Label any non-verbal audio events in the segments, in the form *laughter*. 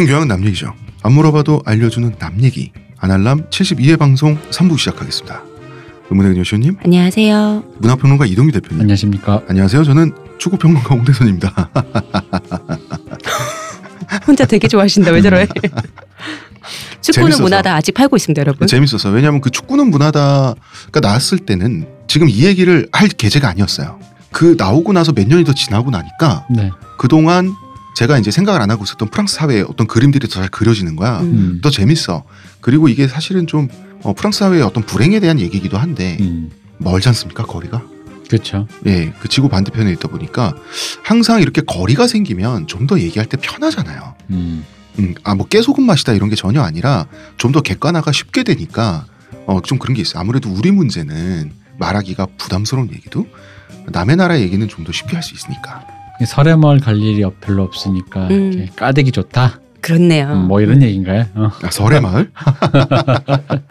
모든 교양은 남 얘기죠. 안 물어봐도 알려주는 남 얘기. 아날람 72회 방송 3부 시작하겠습니다. 의문의 여시님 안녕하세요. 문화평론가 이동규 대표님. 안녕하십니까. 안녕하세요. 저는 축구평론가 홍대선입니다. *laughs* 혼자 되게 좋아하신다. 왜 저래? *laughs* 축구는 재밌어서. 문화다 아직 팔고 있습니다, 여러분. 재밌었어. 왜냐하면 그 축구는 문화다가 나왔을 때는 지금 이 얘기를 할 계제가 아니었어요. 그 나오고 나서 몇 년이 더 지나고 나니까 네. 그 동안 제가 이제 생각을 안 하고 있었던 프랑스 사회의 어떤 그림들이 더 잘 그려지는 거야. 음. 음. 더 재밌어. 그리고 이게 사실은 좀 어, 프랑스 사회의 어떤 불행에 대한 얘기이기도 한데 음. 멀지 않습니까 거리가? 그렇죠. 예, 그 지구 반대편에 있다 보니까 항상 이렇게 거리가 생기면 좀 더 얘기할 때 편하잖아요. 음. 음, 아, 뭐 깨소금 맛이다 이런 게 전혀 아니라 좀 더 객관화가 쉽게 되니까 어, 좀 그런 게 있어요. 아무래도 우리 문제는 말하기가 부담스러운 얘기도 남의 나라 얘기는 좀 더 쉽게 할 수 있으니까. 설해마을 갈 일이 별로 없으니까 음. 이렇게 까대기 좋다. 그렇네요. 음, 뭐 이런 얘기인가요? 어. 아, 설의 마을? *laughs*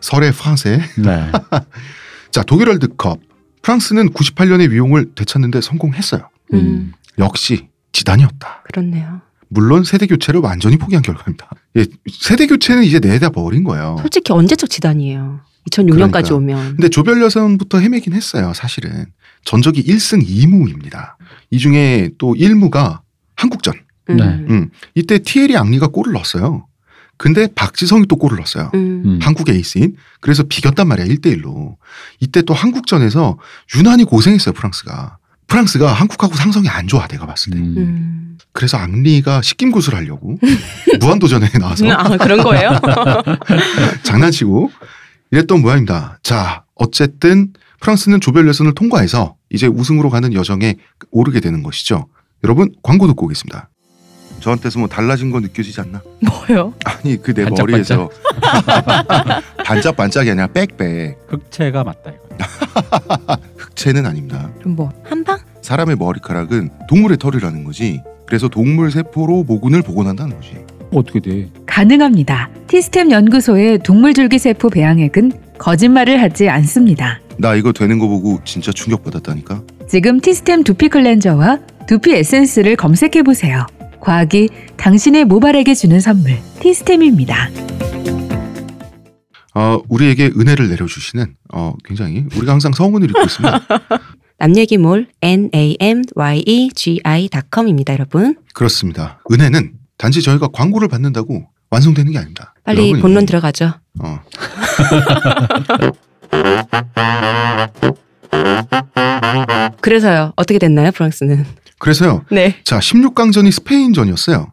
설의 프랑세. 네. *laughs* 자, 독일 월드컵. 프랑스는 98년에 위용을 되찾는데 성공했어요. 음, 역시 지단이었다. 그렇네요. 물론 세대 교체를 완전히 포기한 결과입니다. 예, 세대 교체는 이제 내다 버린 거예요. 솔직히 언제적 지단이에요. 2006년까지 그러니까요. 오면. 근데 조별 예선부터 헤매긴 했어요, 사실은. 전적이 1승 2무입니다. 이 중에 또 1무가 한국전. 음, 네. 음. 이때 티에리 앙리가 골을 넣었어요. 근데 박지성이 또 골을 넣었어요. 음. 음. 한국 에이스인. 그래서 비겼단 말이야, 1대1로. 이때 또 한국전에서 유난히 고생했어요, 프랑스가. 프랑스가 한국하고 상성이 안 좋아, 내가 봤을 때. 음. 음. 그래서 앙리가 식김구슬 하려고 *laughs* 무한도전에 나와서 아, 그런 거예요? *laughs* 장난치고 이랬던 모양입니다. 자, 어쨌든 프랑스는 조별 예선을 통과해서 이제 우승으로 가는 여정에 오르게 되는 것이죠. 여러분 광고 듣고 오겠습니다. 저한테서 뭐 달라진 거 느껴지지 않나? 뭐요? 아니 그 내. 머리에서 *laughs* 반짝반짝이 아니라 빽빽 흑채가 맞다 이거. *laughs* 흑채는 아닙니다. 그럼 뭐, 한방? 사람의 머리카락은 동물의 털이라는 거지. 그래서 동물 세포로 모근을 복원한다는 거지. 어떻게 돼? 가능합니다. 티스템 연구소의 동물 줄기세포 배양액은 거짓말을 하지 않습니다. 나 이거 되는 거 보고 진짜 충격받았다니까. 지금 티스템 두피 클렌저와 두피 에센스를 검색해 보세요. 과학이 당신의 모발에게 주는 선물 티스템입니다. 어, 우리에게 은혜를 내려주시는 어, 굉장히 우리가 항상 성운을 읽고 있습니다. *laughs* 남얘기몰 namyegi.com입니다, 여러분. 그렇습니다. 은혜는 단지 저희가 광고를 받는다고 완성되는 게 아닙니다. 빨리 본론 들어가죠. 어. *laughs* 그래서요. 어떻게 됐나요, 프랑스는? 그래서요. 네. 자, 16강전이 스페인전이었어요.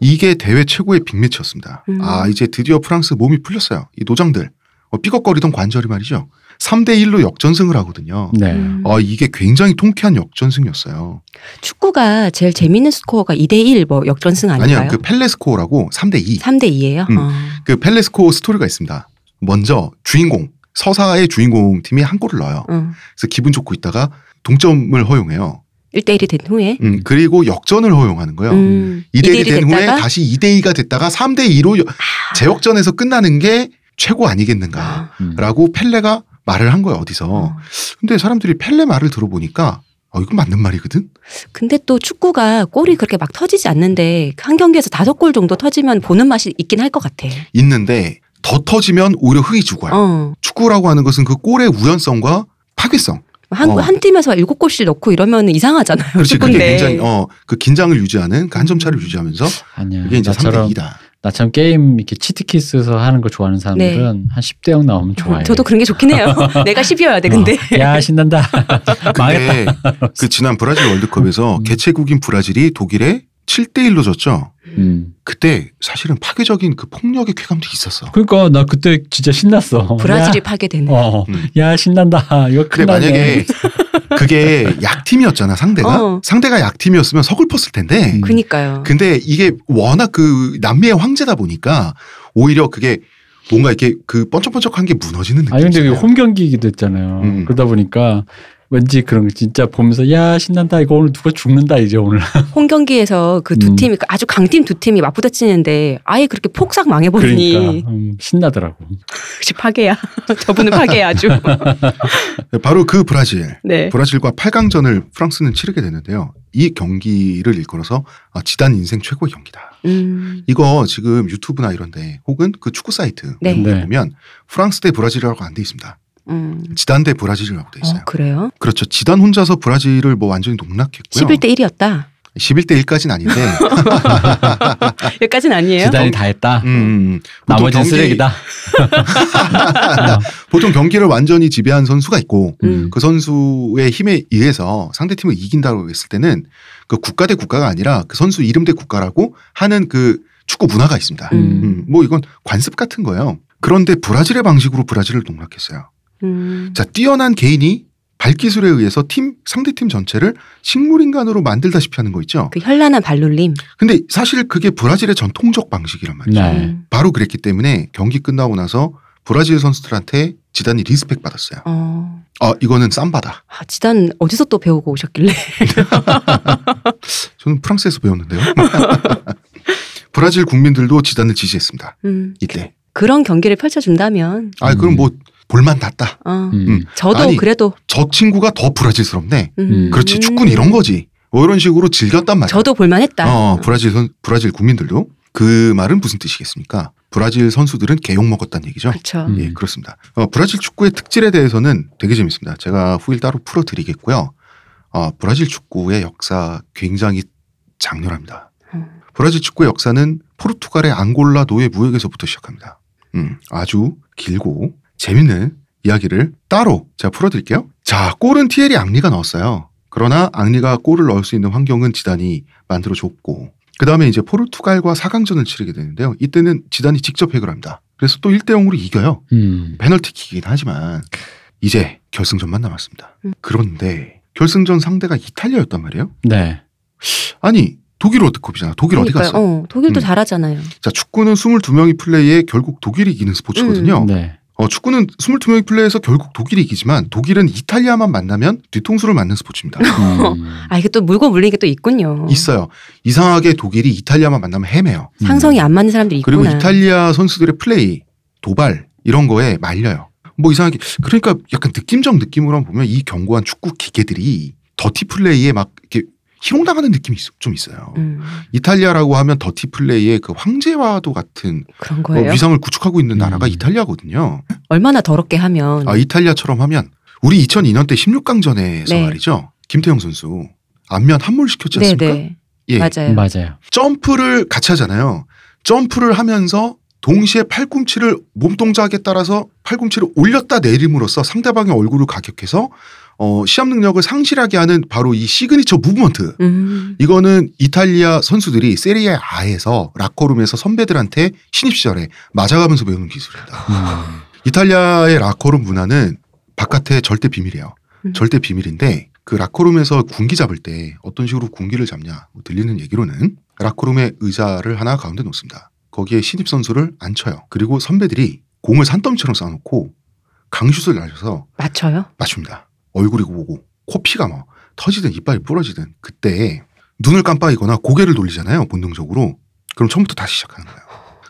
이게 대회 최고의 빅매치였습니다. 음. 아, 이제 드디어 프랑스 몸이 풀렸어요. 이 노장들. 어, 삐걱거리던 관절이 말이죠. 3대 1로 역전승을 하거든요. 네. 음. 어, 이게 굉장히 통쾌한 역전승이었어요. 축구가 제일 재밌는 스코어가 2대1 뭐 역전승 아닌가요? 아니요. 그 펠레 스코어라고 3대 2. 3대 2예요? 음. 그 펠레 스코 스토리가 있습니다. 먼저 주인공 서사의 주인공 팀이 한 골을 넣어요. 그래서 기분 좋고 있다가 동점을 허용해요. 1대1이 된 후에 음, 그리고 역전을 허용하는 거예요. 음, 2대1이 2대1이 된 후에 됐다가 다시 2대2가 됐다가 3대2로 재역전에서 끝나는 게 최고 아니겠는가. 아, 음. 라고 펠레가 말을 한 거예요, 어디서. 어. 근데 사람들이 펠레 말을 들어보니까 어, 이건 맞는 말이거든? 근데 또 축구가 골이 그렇게 막 터지지 않는데 한 경기에서 다섯 골 정도 터지면 보는 맛이 있긴 할 것 같아. 있는데 더 터지면 오히려 흥이 죽어요. 어. 축구라고 하는 것은 그 골의 우연성과 파괴성. 한, 어. 한 팀에서 일곱 골씩 넣고 이러면 이상하잖아요. 그렇지. 그게. 굉장히, 어, 그 긴장을 유지하는 그 한 점 차를 유지하면서 아니야. 이게 이제 나처럼 3대2다. 나처럼 게임 이렇게 치트키스에서 하는 거 좋아하는 사람들은 한 10대 0 나오면 좋아해. 네. 저도 그런 게 좋긴 해요. *laughs* *laughs* 내가 10이어야 돼, 근데. 어, 야 신난다. *laughs* 망했다. 그 지난 브라질 월드컵에서 음. 개최국인 브라질이 독일에 7대 1로 졌죠. 음. 그때 사실은 파괴적인 그 폭력의 쾌감도 있었어. 그러니까 나 그때 진짜 신났어. 브라질이 야, 파괴되네. 어, 음. 야 신난다. 이거 근데 큰일 나네. 만약에 *laughs* 그게 약팀이었잖아 상대가 어. 상대가 약팀이었으면 서글펐을 텐데 음. 그니까요. 근데 이게 워낙 그 남미의 황제다 보니까 오히려 그게 뭔가 이렇게 그 번쩍번쩍한 게 무너지는 아니 근데 이게 느낌이잖아요. 홈 경기이기도 했잖아요. 음. 그러다 보니까 왠지 그런 거 진짜 보면서 야 신난다 이거 오늘 누가 죽는다 이제 오늘 *laughs* 홈 경기에서 그두 음. 팀이 아주 강팀 두 팀이 맞부딪히는데 아예 그렇게 폭삭 망해버리니 그러니까 음, 신나더라고. 역시 파괴야. *laughs* 저분은 파괴야 아주. *laughs* 바로 그 브라질. 네. 브라질과 8강전을 프랑스는 치르게 되는데요. 이 경기를 일컬어서 아, 지단 인생 최고의 경기다. 음. 이거 지금 유튜브나 이런데 혹은 그 축구 사이트 네. 네. 보면 프랑스 대 브라질이라고 안 돼 있습니다. 음. 지단 대 브라질이라고 돼 있어요. 어, 그래요? 그렇죠. 지단 혼자서 브라질을 뭐 완전히 농락했고요. 11대 1이었다. 11대 1까지는 아닌데 *laughs* 여기까지는 아니에요? 지단이 다 했다. 음, 음, 보통 나머지는 경기- 쓰레기다. *laughs* 보통 경기를 완전히 지배한 선수가 있고 음. 그 선수의 힘에 의해서 상대 팀을 이긴다고 했을 때는 그 국가 대 국가가 아니라 그 선수 이름 대 국가라고 하는 그 축구 문화가 있습니다. 음. 음, 뭐 이건 관습 같은 거예요. 그런데 브라질의 방식으로 브라질을 농락했어요. 음. 자, 뛰어난 개인의 발기술에 의해서 팀 상대 팀 전체를 식물 인간으로 만들다시피 하는 거 있죠. 그 현란한 발놀림. 근데 사실 그게 브라질의 전통적 방식이란 말이죠. 네. 음. 바로 그랬기 때문에 경기 끝나고 나서 브라질 선수들한테 지단이 respect 받았어요. 어. 아, 이거는 쌈바다. 아, 지단 어디서 또 배우고 오셨길래? *laughs* 저는 프랑스에서 배웠는데요. *laughs* 브라질 국민들도 지단을 지지했습니다. 음. 이때. 그 런 경기를 펼쳐준다면, 아, 그럼 음. 뭐 볼만 닿다. 어. 음. 음. 저도 아니, 그래도 저 친구가 더 브라질스럽네. 음. 그렇지, 축구는 이런 거지. 뭐 이런 식으로 즐겼단 말이야. 저도 볼만했다. 어, 브라질 선, 브라질 국민들도 그 말은 무슨 뜻이겠습니까? 브라질 선수들은 개욕 먹었다는 얘기죠. 그렇죠. 음. 예, 그렇습니다. 어, 브라질 축구의 특질에 대해서는 되게 재밌습니다. 제가 후일 따로 풀어드리겠고요. 어, 브라질 축구의 역사 굉장히 장렬합니다. 음. 브라질 축구의 역사는 포르투갈의 앙골라 노예 무역에서부터 시작합니다. 음, 아주 길고 재밌는 이야기를 따로 제가 풀어드릴게요. 자, 골은 티에리 앙리가 넣었어요. 그러나 앙리가 골을 넣을 수 있는 환경은 지단이 만들어줬고 그 다음에 이제 포르투갈과 4강전을 치르게 되는데요. 이때는 지단이 직접 해결합니다. 그래서 또 1대 0으로 이겨요. 음. 페널티킥이긴 하지만 이제 결승전만 남았습니다. 음. 그런데 결승전 상대가 이탈리아였단 말이에요. 네. 아니 독일 월드컵이잖아. 독일 어디 그러니까요. 갔어? 어, 독일도 음. 잘하잖아요. 자 축구는 22명이 플레이에 결국 독일이 이기는 스포츠거든요. 네. 어, 축구는 22명이 플레이해서 결국 독일이 이기지만 독일은 이탈리아만 만나면 뒤통수를 맞는 스포츠입니다. 음. *laughs* 아 이게 또 물고 물리는 게 또 있군요. 있어요. 이상하게 독일이 이탈리아만 만나면 헤매요. 상성이 안 맞는 사람들이 있구나. 그리고 이탈리아 선수들의 플레이, 도발 이런 거에 말려요. 뭐 이상하게 그러니까 약간 느낌적 느낌으로 보면 이 견고한 축구 기계들이 더티 플레이에 막 이렇게 희롱당하는 느낌이 있- 좀 있어요. 음, 이탈리아라고 하면 더티 플레이의 그 황제와도 같은 그런 어, 거예요. 위상을 구축하고 있는 나라가 음. 이탈리아거든요. 얼마나 더럽게 하면 아, 이탈리아처럼 하면 우리 2002년 때 16강전에서 네. 말이죠. 김태형 선수 안면 함몰 시켰지 않습니까? 네 네 예. 맞아요. 맞아요. 점프를 같이 하잖아요. 점프를 하면서 동시에 팔꿈치를 몸 동작에 따라서 팔꿈치를 올렸다 내림으로써 상대방의 얼굴을 가격해서 어, 시합 능력을 상실하게 하는 바로 이 signature movement. 음, 이거는 이탈리아 선수들이 세리에 아에서 라커룸에서 선배들한테 신입 시절에 맞아가면서 배우는 기술입니다. 음. 이탈리아의 라커룸 문화는 바깥에 절대 비밀이에요. 음. 절대 비밀인데 그 라커룸에서 군기 잡을 때 어떤 식으로 군기를 잡냐 뭐 들리는 얘기로는 라커룸에 의자를 하나 가운데 놓습니다. 거기에 신입 선수를 앉혀요. 그리고 선배들이 공을 산더미처럼 쌓아놓고 강슛을 날려서 맞춰요. 맞춥니다. 얼굴이 보고 코피가 뭐 터지든 이빨이 부러지든 그때 눈을 깜빡이거나 고개를 돌리잖아요. 본능적으로. 그럼 처음부터 다시 시작하는 거예요.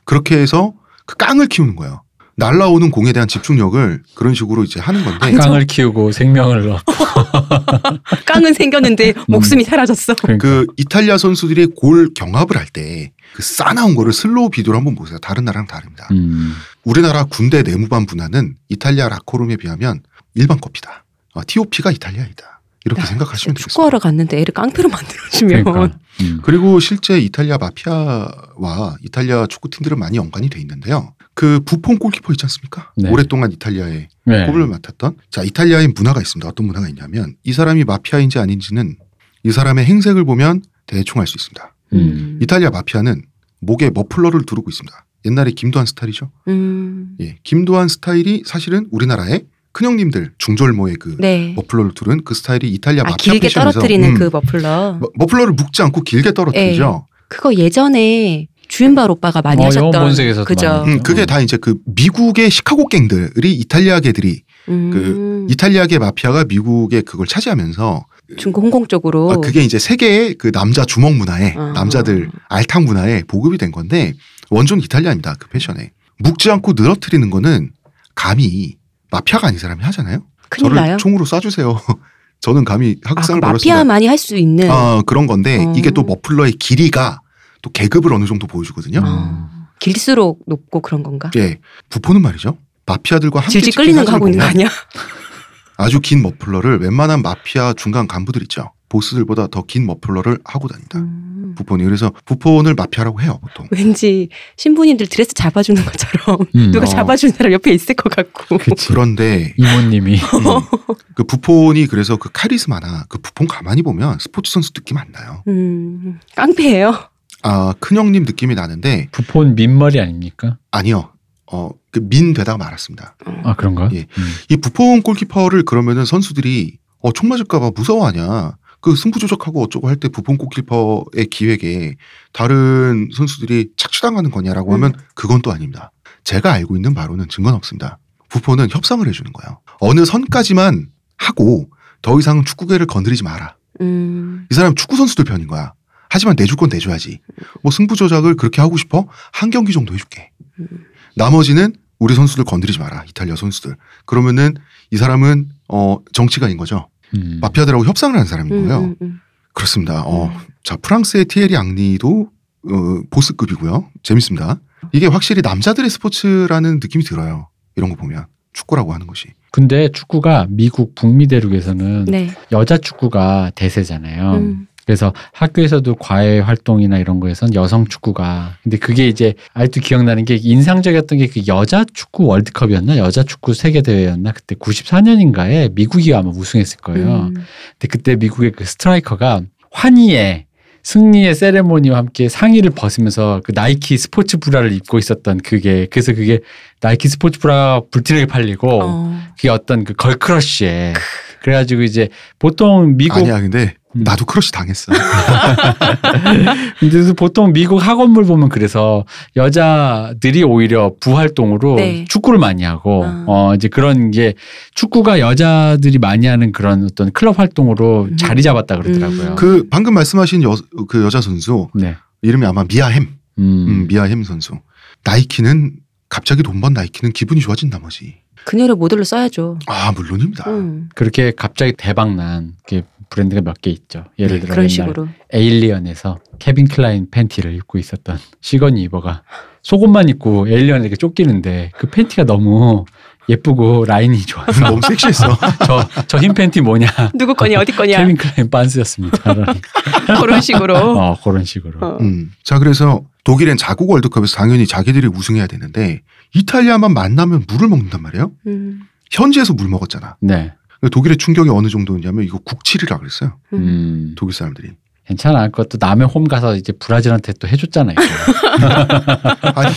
그렇게 해서 그 깡을 키우는 거예요. 날라오는 공에 대한 집중력을 그런 식으로 이제 하는 건데 깡을 키우고 생명을 잃고 *laughs* 깡은 생겼는데 목숨이 사라졌어. 그러니까. 그 이탈리아 선수들이 골 경합을 할 때 그 싸나운 거를 슬로우 비디오로 한번 보세요. 다른 나라랑 다릅니다. 음. 우리나라 군대 내무반 문화는 이탈리아 라코룸에 비하면 일반 커피다. 어, TOP가 이탈리아이다. 이렇게 생각하시면 되겠습니다. 축구하러 갔는데 애를 깡패로 만들어주면 그러니까. *laughs* 음. 그리고 실제 이탈리아 마피아와 이탈리아 축구팀들은 많이 연관이 돼 있는데요. 그 부폰 골키퍼 있지 않습니까? 네. 오랫동안 이탈리아의 네. 골을 맡았던. 자, 이탈리아의 문화가 있습니다. 어떤 문화가 있냐면 이 사람이 마피아인지 아닌지는 이 사람의 행색을 보면 대충 알 수 있습니다. 음. 이탈리아 마피아는 목에 머플러를 두르고 있습니다. 옛날에 김도한 스타일이죠. 음. 예, 김도한 스타일이 사실은 우리나라의 큰형님들 중절모의 그 네. 머플러를 두른 그 스타일이 이탈리아 아 마피아 길게 패션에서 떨어뜨리는 음, 그 머플러. 머- 머플러를 묶지 않고 길게 떨어뜨리죠. 그거 예전에 주윤발 오빠가 많이 어, 하셨던 그죠. 많이 음, 그게 다 이제 그 미국의 시카고 갱들이 이탈리아 개들이 음. 그 이탈리아계 마피아가 미국의 그걸 차지하면서 중국 홍콩 쪽으로 아, 그게 이제 세계의 그 남자 주먹 문화에 아. 남자들 알탕 문화에 보급이 된 건데 원조는 이탈리아입니다. 그 패션에 묵지 않고 늘어뜨리는 거는 감히 마피아가 아닌 사람이 하잖아요. 큰일 저를 나요. 총으로 쏴주세요. *laughs* 저는 감히 아, 그 학상을 벌였습니다. 마피아만이 할 수 있는. 아, 그런 건데 어. 이게 또 머플러의 길이가 또 계급을 어느 정도 보여주거든요. 아, 길수록 높고 그런 건가? 예, 부포는 말이죠. 마피아들과 함께 질질 끌리는 거 하고 있는 거 아니야? *laughs* 아주 긴 머플러를 웬만한 마피아 중간 간부들 있죠. 보스들보다 더 긴 머플러를 하고 다닌다. 음. 부폰이 그래서 부폰을 마피아라고 해요 보통. 왠지 신부님들 드레스 잡아주는 것처럼 음. 누가 어. 잡아주는 사람 옆에 있을 것 같고. 그치. *laughs* 그런데 이모님이 *laughs* 음, 그 부폰이 그래서 그 카리스마나 그 부폰 가만히 보면 스포츠 선수 느낌 안 나요. 음, 깡패예요. 아 큰형님 느낌이 나는데 부폰 민머리 아닙니까? 아니요. 어 그 민 되다가 말았습니다. 아 그런가? 예. 음. 이 부폰 골키퍼를 그러면은 선수들이 어, 총 맞을까봐 무서워하냐. 그 승부 조작하고 어쩌고 할 때 부폰 골키퍼의 기획에 다른 선수들이 착취당하는 거냐라고 하면 그건 또 아닙니다. 제가 알고 있는 바로는 증거는 없습니다. 부폰은 협상을 해주는 거예요. 어느 선까지만 하고 더 이상 축구계를 건드리지 마라. 음, 이 사람 축구 선수들 편인 거야. 하지만 내줄 건 내줘야지. 뭐 승부 조작을 그렇게 하고 싶어? 한 경기 정도 해줄게. 나머지는 우리 선수들 건드리지 마라. 이탈리아 선수들. 그러면은 이 사람은 어 정치가인 거죠. 음. 마피아들하고 협상을 하는 사람인 음, 거예요. 음, 음. 그렇습니다. 어, 자 프랑스의 티에리 앙리도 어, 보스급이고요. 재밌습니다. 이게 확실히 남자들의 스포츠라는 느낌이 들어요. 이런 거 보면 축구라고 하는 것이. 근데 축구가 미국 북미 대륙에서는 네. 여자 축구가 대세잖아요. 음, 그래서 학교에서도 과외 활동이나 이런 거에선 여성 축구가 근데 그게 이제 아직도 기억나는 게 인상적이었던 게 그 여자 축구 월드컵이었나 여자 축구 세계 대회였나 그때 94년인가에 미국이 아마 우승했을 거예요. 음. 근데 그때 미국의 그 스트라이커가 환희의 승리의 세레모니와 함께 상의를 벗으면서 그 나이키 스포츠 브라를 입고 있었던 그게 그래서 그게 나이키 스포츠 브라가 불티나게 팔리고 어. 그게 어떤 그 girl crush에 그래가지고 이제 보통 미국 아니야, 근데 음. 나도 crush 당했어. *laughs* 근데 보통 미국 학원물 보면 그래서 여자들이 오히려 부활동으로 네. 축구를 많이 하고 아. 어 이제 그런 게 축구가 여자들이 많이 하는 그런 어떤 클럽 활동으로 음. 자리 잡았다 그러더라고요. 음. 그 방금 말씀하신 여, 그 여자 선수 네. 이름이 아마 미아 햄. 음. 음, 미아 햄 선수. 나이키는 갑자기 돈 번 나이키는 기분이 좋아진 나머지. 그녀를 모델로 써야죠. 아 물론입니다. 음. 그렇게 갑자기 대박난 그 브랜드가 몇 개 있죠. 예를 네, 들어 그런 옛날 식으로. 에일리언에서 캘빈 클라인 팬티를 입고 있었던 *laughs* 시고니 위버가 속옷만 입고 에일리언에게 쫓기는데 그 팬티가 너무 예쁘고 라인이 좋아서 너무 섹시했어. *laughs* 저 저 흰 팬티 뭐냐 누구 거냐 어디 거냐 캘빈 클라인 빤스였습니다. *laughs* 그런 식으로. 어 그런 식으로. 어. 음. 자 그래서 독일엔 자국 월드컵에서 당연히 자기들이 우승해야 되는데 이탈리아만 만나면 물을 먹는단 말이에요. 음. 현지에서 물 먹었잖아. 네. 독일의 충격이 어느 정도였냐면 이거 국치일이라 그랬어요. 음. 음. 독일 사람들이. 괜찮아. 그것도 남의 홈 가서 이제 브라질한테 또 해줬잖아요. *laughs* 아니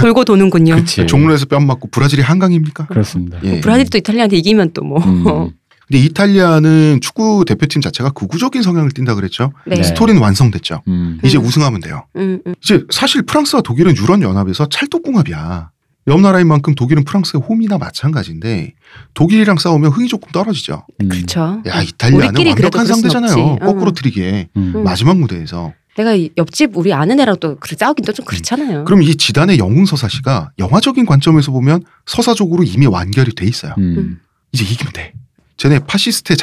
돌고 도는군요. 그치. 종로에서 뺨 맞고 브라질이 한강입니까? 그렇습니다. 예. 브라질도 이탈리아한테 이기면 또 뭐. 음. *laughs* 근데 이탈리아는 축구 대표팀 자체가 극우적인 성향을 띈다 그랬죠. 네. 네. 스토리는 완성됐죠. 음. 이제 음. 우승하면 돼요. 음, 음. 이제 사실 프랑스와 독일은 유럽 연합에서 찰떡궁합이야. 옆 나라인 만큼 독일은 프랑스의 홈이나 마찬가지인데 독일이랑 싸우면 흥이 조금 떨어지죠. 음. 그렇죠. 야 이탈리아는 완벽한 상대잖아요. 없지. 거꾸로 응. 트리기에 음. 음. 마지막 무대에서. 내가 이 옆집 우리 아는 애랑 또 그렇게 싸우긴 또 좀 그렇잖아요. 그럼 이 지단의 영웅 서사시가 영화적인 관점에서 보면 서사적으로 이미 완결이 돼 있어요. 음. 이제 이기면 돼. 쟤네 파시스트의.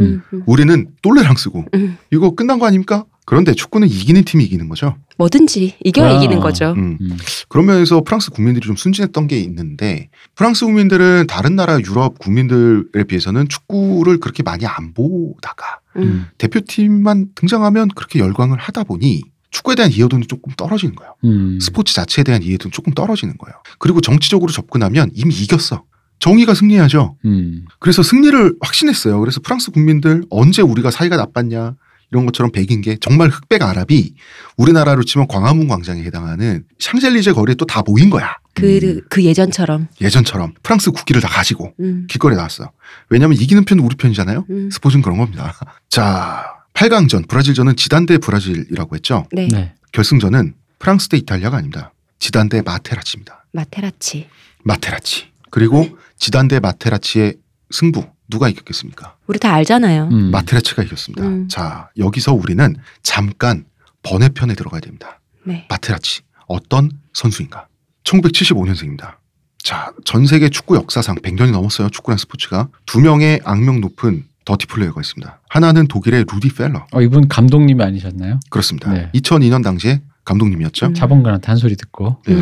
음, 음. 우리는 똘레랑 쓰고 음. 이거 끝난 거 아닙니까? 그런데 축구는 이기는 팀이 이기는 거죠. 뭐든지 이겨야 아. 이기는 거죠. 음. 음. 그런 면에서 프랑스 국민들이 좀 순진했던 게 있는데 프랑스 국민들은 다른 나라 유럽 국민들에 비해서는 축구를 그렇게 많이 안 보다가 음. 대표팀만 등장하면 그렇게 열광을 하다 보니 축구에 대한 이해도는 조금 떨어지는 거예요. 음. 스포츠 자체에 대한 이해도는 조금 떨어지는 거예요. 그리고 정치적으로 접근하면 이미 이겼어. 정의가 승리하죠. 음. 그래서 승리를 확신했어요. 그래서 프랑스 국민들 언제 우리가 사이가 나빴냐 이런 것처럼 백인 게 정말 흑백 아랍이 우리나라로 치면 광화문 광장에 해당하는 샹젤리제 거리에 또 다 모인 거야. 그, 그 예전처럼. 예전처럼 프랑스 국기를 다 가지고 음. 길거리에 나왔어. 왜냐하면 이기는 편은 우리 편이잖아요. 음. 스포츠는 그런 겁니다. *laughs* 자, 8강전 브라질전은 지단 대 브라질이라고 했죠. 네. 네. 결승전은 프랑스 대 이탈리아가 아닙니다. 지단 대 마테라치입니다. 마테라치. 마테라치. 그리고 지단 대 마테라치의 승부 누가 이겼겠습니까? 우리 다 알잖아요. 음. 마테라치가 이겼습니다. 음. 자 여기서 우리는 잠깐 번외편에 들어가야 됩니다. 네. 마테라치 어떤 선수인가? 1975년생입니다. 자, 전 세계 축구 역사상 100년이 넘었어요. 축구란 스포츠가 두 명의 악명 높은 dirty player가 있습니다. 하나는 독일의 루디 펠러. 어, 이분 감독님이 아니셨나요? 그렇습니다. 네. 2002년 당시에 감독님이었죠. 음. 차범근한테 한 소리 듣고. 네.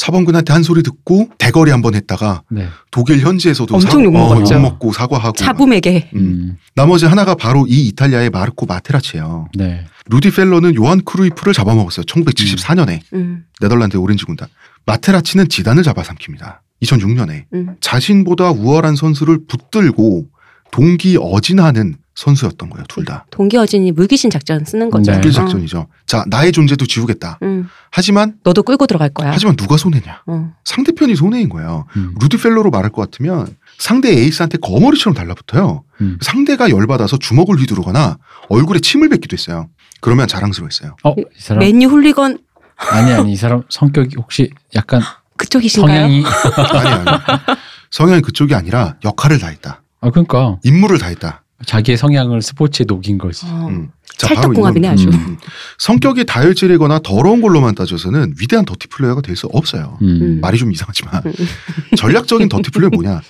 음. 차범근한테 한 소리 듣고 대거리 한 번 했다가 네. 독일 현지에서도 엄청 사- 욕먹었죠. 어, 욕먹고 사과하고 차붐에게. 음. 음. 나머지 하나가 바로 이 이탈리아의 마르코 마테라치예요. 네. 루디 펠러는 요한 크루이프를 잡아먹었어요. 1974년에 음. 네덜란드 오렌지 군단. 마테라치는 지단을 잡아삼킵니다. 2006년에 음. 자신보다 우월한 선수를 붙들고 동기 어진하는 선수였던 거예요. 둘 다. 동기 어진이 물귀신 작전 쓰는 거죠. 네. 어. 작전이죠. 자 나의 존재도 지우겠다. 음. 하지만 너도 끌고 들어갈 거야. 하지만 누가 손해냐? 어. 상대편이 손해인 거예요. 음. 루디 펠러로 말할 것 같으면 상대 에이스한테 거머리처럼 달라붙어요. 음. 상대가 열받아서 주먹을 휘두르거나 얼굴에 침을 뱉기도 했어요. 그러면 자랑스러웠어요. 어, 이 사람 맨유 훌리건 아니 아니 이 사람 성격이 혹시 약간 그쪽이신가요? 성향이 *laughs* 아니 아니. 성향이 그쪽이 아니라 역할을 다했다. 아 그러니까 임무를 다했다. 자기의 성향을 스포츠에 녹인 거지. 어. 음. 찰떡궁합이네, 이건, 아주. 음. 성격이 다혈질이거나 더러운 걸로만 따져서는 위대한 dirty player가 될 수 없어요. 음. 말이 좀 이상하지만 음. *laughs* 전략적인 dirty player 뭐냐?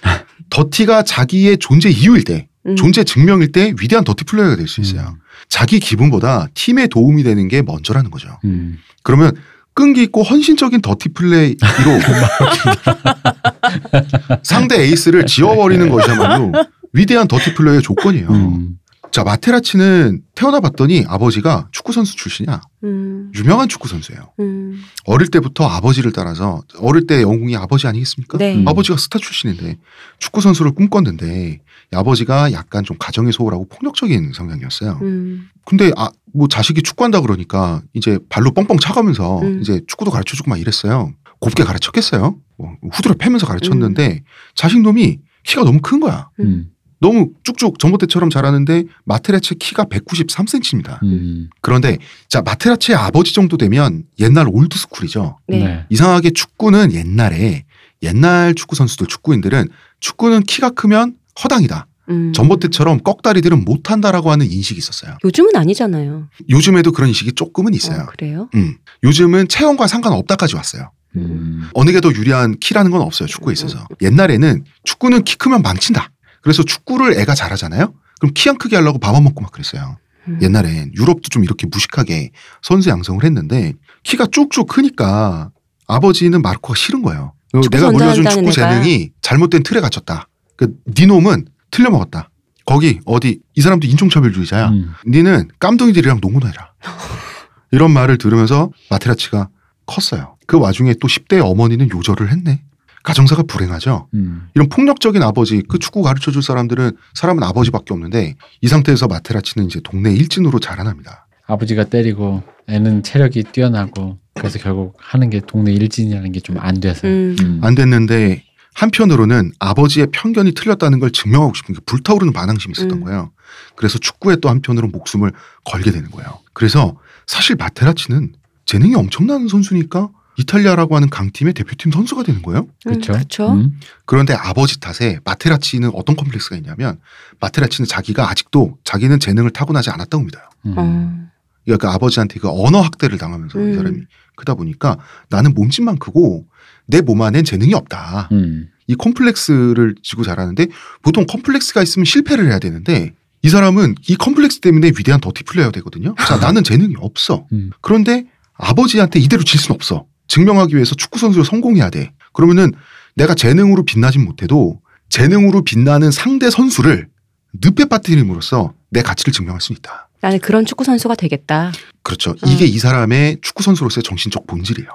더티가 자기의 존재 이유일 때, 음. 존재 증명일 때 위대한 dirty player가 될 수 있어요. 음. 자기 기분보다 팀에 도움이 되는 게 먼저라는 거죠. 음. 그러면 끈기 있고 헌신적인 dirty play로 *laughs* 상대 에이스를 지워버리는 *laughs* 것이야말로 위대한 더티 플레이의 조건이에요. 음. 자 마테라치는 태어나 봤더니 아버지가 축구 선수 출신이야. 음. 유명한 축구 선수예요. 음. 어릴 때부터 아버지를 따라서 어릴 때 영웅이 아버지 아니겠습니까? 네. 음. 아버지가 스타 출신인데 축구 선수를 꿈꿨는데 이 아버지가 약간 좀 가정에 소홀하고 폭력적인 성향이었어요. 음. 근데 아 뭐 자식이 축구한다 그러니까 이제 발로 뻥뻥 차가면서 음. 이제 축구도 가르쳐주고 막 이랬어요. 곱게 가르쳤겠어요. 뭐 후드려 패면서 가르쳤는데 음. 자식 놈이 키가 너무 큰 거야. 음. 너무 쭉쭉 전봇대처럼 자라는데 마테라치 키가 193cm입니다. 음. 그런데 자 마테라치의 아버지 정도 되면 옛날 올드스쿨이죠. 네. 네. 이상하게 축구는 옛날에 옛날 축구 선수들 축구인들은 축구는 키가 크면 허당이다. 음. 전봇대처럼 꺽다리들은 못한다라고 하는 인식이 있었어요. 요즘은 아니잖아요. 요즘에도 그런 인식이 조금은 있어요. 어, 그래요? 음. 요즘은 체형과 상관없다까지 왔어요. 음. 어느 게 더 유리한 키라는 건 없어요. 축구에 있어서. 옛날에는 축구는 키 크면 망친다. 그래서 축구를 애가 잘하잖아요. 그럼 키 안 크게 하려고 밥안 먹고 막 그랬어요. 음. 옛날엔 유럽도 좀 이렇게 무식하게 선수 양성을 했는데 키가 쭉쭉 크니까 아버지는 마르코가 싫은 거예요. 내가 물려준 축구. 재능이 잘못된 틀에 갇혔다. 그 니놈은 틀려 먹었다. 거기 어디 이 사람도 인종차별주의자야. 음. 니는 깜둥이들이랑 농구나 해라. *laughs* 이런 말을 들으면서 마테라치가 컸어요. 그 와중에 또 10대 어머니는 요절을 했네. 가정사가 불행하죠. 음. 이런 폭력적인 아버지, 그 축구 가르쳐 줄 사람들은 사람은 아버지밖에 없는데 이 상태에서 마테라치는 이제 동네 일진으로 자라납니다. 아버지가 때리고 애는 체력이 뛰어나고 그래서 결국 하는 게 동네 일진이라는 게 좀 안 돼서. 음. 음. 안 됐는데 한편으로는 아버지의 편견이 틀렸다는 걸 증명하고 싶은 게 불타오르는 반항심이 있었던 음. 거예요. 그래서 축구에 또 한편으로 목숨을 걸게 되는 거예요. 그래서 사실 마테라치는 재능이 엄청난 선수니까 이탈리아라고 하는 강팀의 대표팀 선수가 되는 거예요. 그렇죠. 그렇죠. 음. 그런데 아버지 탓에 마테라치는 어떤 컴플렉스가 있냐면 마테라치는 자기가 아직도 자기는 재능을 타고나지 않았다고 믿어요. 음. 어. 그러니까 그 아버지한테 그 언어 학대를 당하면서 이 음. 사람이 크다 보니까 나는 몸집만 크고 내 몸 안엔 재능이 없다. 음. 이 컴플렉스를 지고 자라는데 보통 컴플렉스가 있으면 실패를 해야 되는데 이 사람은 이 컴플렉스 때문에 위대한 dirty player 되거든요. 자, *laughs* 나는 재능이 없어. 음. 그런데 아버지한테 이대로 질 수는 없어. 증명하기 위해서 축구 선수로 성공해야 돼. 그러면은 내가 재능으로 빛나진 못해도 재능으로 빛나는 상대 선수를 늪에 빠뜨림으로써 내 가치를 증명할 수 있다. 나는 그런 축구 선수가 되겠다. 그렇죠. 음. 이게 이 사람의 축구 선수로서의 정신적 본질이에요.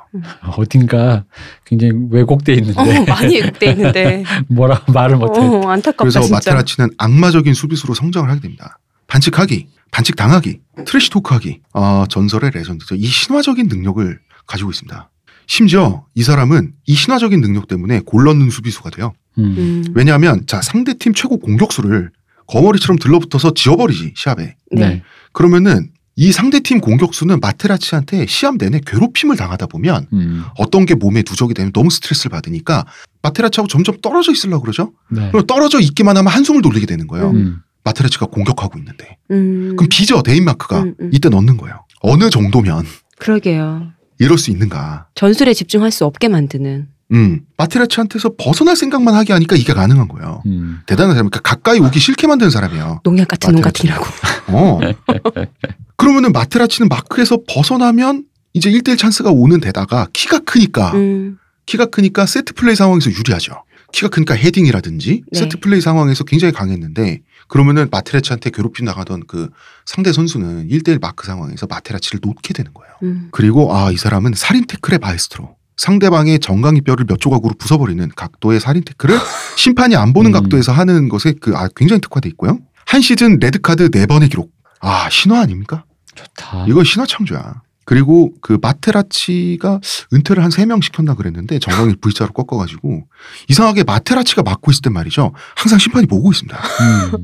어딘가 굉장히 왜곡돼 있는데 어, 많이 왜곡돼 있는데. *laughs* 뭐라 말을 못해. 어, 안타깝다 그래서 진짜. 마테라치는 악마적인 수비수로 성장을 하게 됩니다. 반칙하기, 반칙 당하기, trash talk하기, 아, 전설의 legend죠. 이 신화적인 능력을 가지고 있습니다. 심지어 이 사람은 이 신화적인 능력 때문에 골 넣는 수비수가 돼요. 음. 음. 왜냐하면 자 상대팀 최고 공격수를 거머리처럼 들러붙어서 지워버리지 시합에. 네. 네. 그러면은 이 상대팀 공격수는 마테라치한테 시합 내내 괴롭힘을 당하다 보면 음. 어떤 게 몸에 누적이 되면 너무 스트레스를 받으니까 마테라치하고 점점 떨어져 있으려고 그러죠. 네. 그럼 떨어져 있기만 하면 한숨을 돌리게 되는 거예요. 음. 음. 마테라치가 공격하고 있는데. 음. 그럼 비죠 데인마크가 음, 음. 이때 넣는 거예요. 어느 정도면 그러게요. 이럴 수 있는가. 전술에 집중할 수 없게 만드는. 음, 마테라치한테서 벗어날 생각만 하게 하니까 이게 가능한 거예요. 음. 대단한 사람, 그러니까 가까이 오기 싫게 만드는 사람이에요. 농약 같은 놈. 같으라고. 어. 그러면은 마테라치는 마크에서 벗어나면 이제 1대1 찬스가 오는 데다가 키가 크니까 음. 키가 크니까 세트 플레이 상황에서 유리하죠. 키가 크니까 헤딩이라든지 네. 세트 플레이 상황에서 굉장히 강했는데 그러면은 마테라치한테 괴롭힘 당하던 그 상대 선수는 1대1 마크 상황에서 마테라치를 놓게 되는 거예요. 음. 그리고 아 이 사람은 살인 태클의 마에스트로 상대방의 정강이 뼈를 몇 조각으로 부숴버리는 각도의 살인 태클을 *laughs* 심판이 안 보는 음. 각도에서 하는 것에 그 아, 굉장히 특화돼 있고요. 한 시즌 레드카드 4번의 기록. 아 신화 아닙니까? 좋다. 이거 신화 창조야. 그리고 그 마테라치가 은퇴를 한 3명 시켰나 그랬는데 정강이 V자로 꺾어가지고 이상하게 마테라치가 맡고 있을 땐 말이죠. 항상 심판이 보고 있습니다. 음.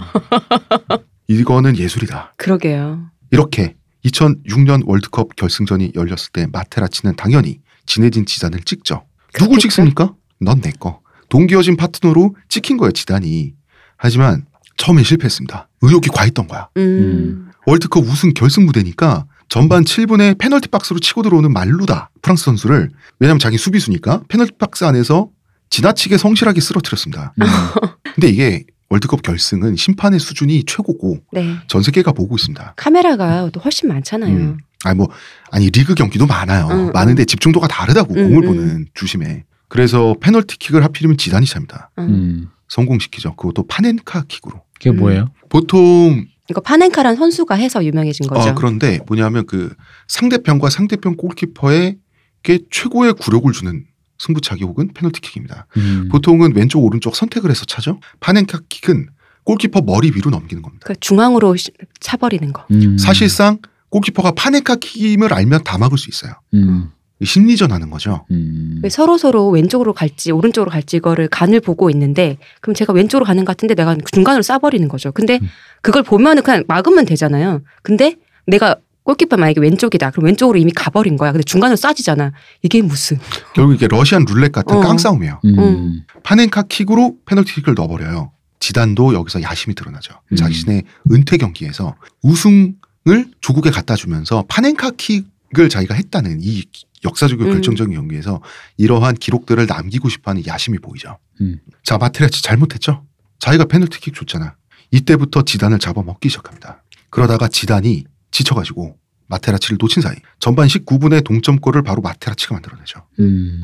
이거는 예술이다. 그러게요. 이렇게 2006년 월드컵 결승전이 열렸을 때 마테라치는 당연히 진해진 지단을 찍죠. 누굴 그렇겠죠? 찍습니까? 넌 내 거. 동기어진 파트너로 찍힌 거예요, 지단이. 하지만 처음엔 실패했습니다. 의욕이 과했던 거야. 음. 월드컵 우승 결승 무대니까 전반 7분에 페널티 박스로 치고 들어오는 말루다 프랑스 선수를 왜냐면 자기 수비수니까 페널티 박스 안에서 지나치게 성실하게 쓰러뜨렸습니다. 음. *laughs* 근데 이게 월드컵 결승은 심판의 수준이 최고고 네. 전 세계가 보고 있습니다. 카메라가 또 훨씬 많잖아요. 음. 아니 뭐 아니 리그 경기도 많아요. 음, 많은데 집중도가 다르다고 음, 공을 음. 보는 주심에. 그래서 페널티킥을 하필이면 지단이 찹니다. 음. 음. 성공시키죠. 그것도 파넨카 킥으로. 그게 음. 뭐예요? 보통 이거 파넨카란 선수가 해서 유명해진 거죠. 어, 그런데 뭐냐면 그 상대편과 상대편 골키퍼에게 최고의 굴욕을 주는 승부차기 혹은 페널티킥입니다. 음. 보통은 왼쪽 오른쪽 선택을 해서 차죠. 파넨카 킥은 골키퍼 머리 위로 넘기는 겁니다. 그 중앙으로 시- 차버리는 거. 음. 사실상 골키퍼가 파넨카 킥임을 알면 다 막을 수 있어요. 음. 심리전 하는 거죠. 음. 서로 서로 왼쪽으로 갈지 오른쪽으로 갈지 이거를 간을 보고 있는데 그럼 제가 왼쪽으로 가는 것 같은데 내가 중간으로 쏴버리는 거죠. 근데 음. 그걸 보면은 그냥 막으면 되잖아요. 근데 내가 골키퍼 만약에 왼쪽이다. 그럼 왼쪽으로 이미 가버린 거야. 근데 중간으로 쏴지잖아. 이게 무슨? *laughs* 결국 이게 러시안 룰렛 같은 어. 깡싸움이에요. 음. 음. 파넨카 킥으로 페널티킥을 넣어버려요. 지단도 여기서 야심이 드러나죠. 음. 자신의 은퇴 경기에서 우승을 조국에 갖다 주면서 파넨카 킥을 자기가 했다는 이 역사적이고 음. 결정적인 경기에서 이러한 기록들을 남기고 싶어하는 야심이 보이죠. 음. 자 마테라치 잘못했죠. 자기가 페널티킥 줬잖아. 이때부터 지단을 잡아먹기 시작합니다. 그러다가 지단이 지쳐가지고 마테라치를 놓친 사이 전반 19분에 동점골을 바로 마테라치가 만들어내죠. 음.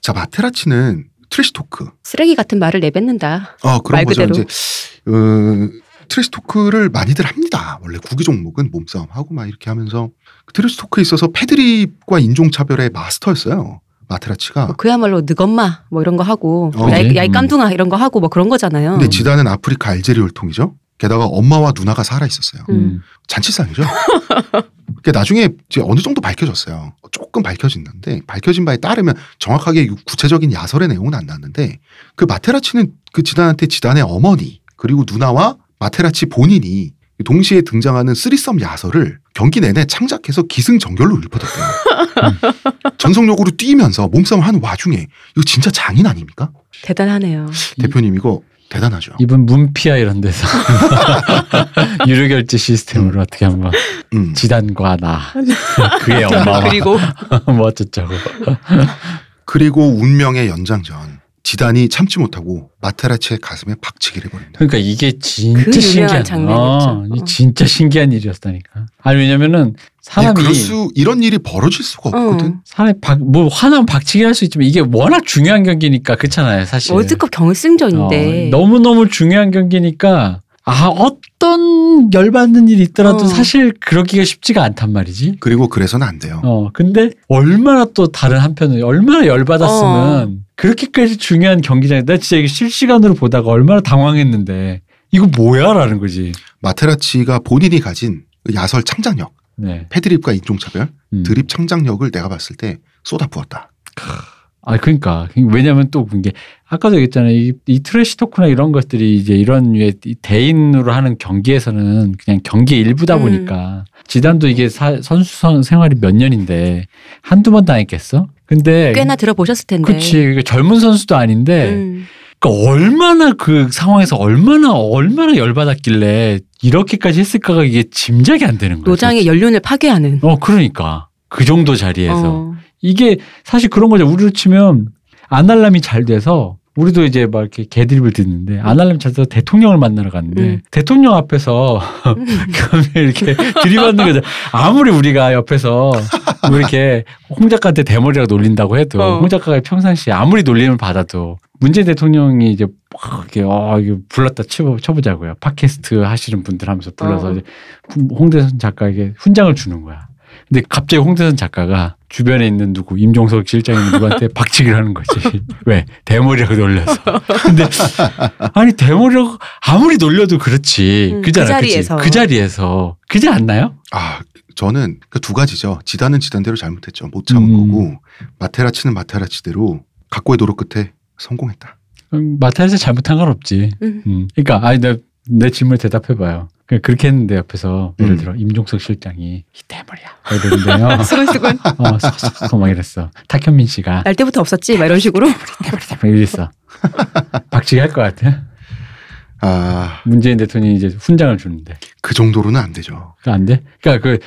자 마테라치는 trash talk 쓰레기 같은 말을 내뱉는다. 어, 그런 말 거죠. 그대로. 이제 어, trash talk를 많이들 합니다. 원래 구기 종목은 몸싸움 하고 막 이렇게 하면서 그 trash talk에 있어서 패드립과 인종 차별의 마스터였어요. 마테라치가. 뭐 그야말로 늑엄마 뭐 이런 거 하고 어, 야이, 네. 야이 음. 깜둥아 이런 거 하고 뭐 그런 거잖아요. 근데 지단은 아프리카 알제리 혈통이죠. 게다가 엄마와 누나가 살아 있었어요. 음. 잔치상이죠. *laughs* 그게 나중에 이제 어느 정도 밝혀졌어요. 조금 밝혀졌는데 밝혀진 바에 따르면 정확하게 구체적인 야설의 내용은 안 나왔는데 그 마테라치는 그 지단한테 지단의 어머니 그리고 누나와 마테라치 본인이 동시에 등장하는 쓰리썸 야설을 경기 내내 창작해서 기승전결로 읊어댔대요. 전속력으로 뛰면서 몸싸움 하는 와중에 이거 진짜 장인 아닙니까? 대단하네요. 대표님 이거 대단하죠. 이분 문피아 이런 데서 *laughs* 유료 결제 시스템으로 어떻게 한번 음. 지단과 나 *laughs* 그의 엄마와 그리고 *laughs* 뭐 어쩌자고 그리고 운명의 연장전. 지단이 참지 못하고 마테라치의 가슴에 박치기를 해버립니다. 그러니까 이게 진짜 그 신기한 장면이죠. 어, 이게 어. 진짜 신기한 일이었다니까. 아니 왜냐면은 예, 사람이 그럴 수 이런 일이 벌어질 수가 없거든. 어. 사람이 박, 뭐 화나면 박치기 할 수 있지만 이게 워낙 중요한 경기니까 그렇잖아요 사실. 월드컵 결승전인데 어, 너무 너무 중요한 경기니까 아 어떤 열받는 일이 있더라도 어. 사실 그러기가 쉽지가 않단 말이지. 그리고 그래서는 안 돼요. 어 근데 얼마나 또 다른 한편은 얼마나 어. 열받았으면 그렇게까지 중요한 경기장에 나 진짜 이게 실시간으로 보다가 얼마나 당황했는데 이거 뭐야라는 거지. 마테라치가 본인이 가진 그 야설 창작력, 네. 패드립과 인종차별, 음. 드립 창작력을 내가 봤을 때 쏟아부었다. 아, 그러니까. 왜냐면 또 그게 아까도 얘기했잖아요. 이, 이 trash talk나 이런 것들이 이제 이런 류의 이 대인으로 하는 경기에서는 그냥 경기의 일부다 음. 보니까 지단도 이게 사- 선수 선- 생활이 몇 년인데 한두 번 당했겠어? 근데 꽤나 들어보셨을 텐데. 그치 그러니까 젊은 선수도 아닌데 음. 그러니까 얼마나 그 상황에서 얼마나 얼마나 열받았길래 이렇게까지 했을까가 이게 짐작이 안 되는 거예요. 노장의 연륜을 파괴하는. 어 그러니까 그 정도 자리에서 어. 이게 사실 그런 거죠. 우리로 치면 아날람이 잘 돼서 우리도 이제 막 이렇게 개드립을 듣는데 아날람이 잘 돼서 대통령을 만나러 갔는데 음. 대통령 앞에서 *laughs* 이렇게 들이받는 거죠. 아무리 우리가 옆에서 뭐 이렇게 홍 작가한테 대머리라고 놀린다고 해도 어. 홍 작가가 평상시에 아무리 놀림을 받아도 문재인 대통령이 이제 막 이렇게 어 이거 불렀다 쳐보, 쳐보자고요. 팟캐스트 하시는 분들 하면서 불러서 어. 홍대선 작가에게 훈장을 주는 거야. 근데 갑자기 홍대선 작가가 주변에 있는 누구 임종석 실장이 누구한테 *laughs* 박치기를 하는 거지. 왜 대머리라고 놀려서. 근데 아니 대머리라고 아무리 놀려도 그렇지. 음, 그잖아. 그 그치? 자리에서. 그 자리에서 그지 않나요? 아 저는 그 두 가지죠. 지단은 지단대로 잘못했죠. 못 참은 음. 거고 마테라치는 마테라치대로 각고의 노력 끝에 성공했다. 음, 마타에서 잘못한 건 없지. 음. 음. 그러니까 아니 내, 내 질문 대답해봐요. 그냥 그렇게 했는데 옆에서 예를 음. 들어 임종석 실장이 이 대머리야. 이러는데요. *laughs* 수근수근. 어, 쏙쏙쏙 막 이랬어. 탁현민 씨가 날 때부터 없었지? 막 이런 식으로. 대머리 대머리 이랬어. 박치기 할 것 같아. 아, 문재인 대통령이 이제 훈장을 주는데 그 정도로는 안 되죠. 안 돼? 그러니까 그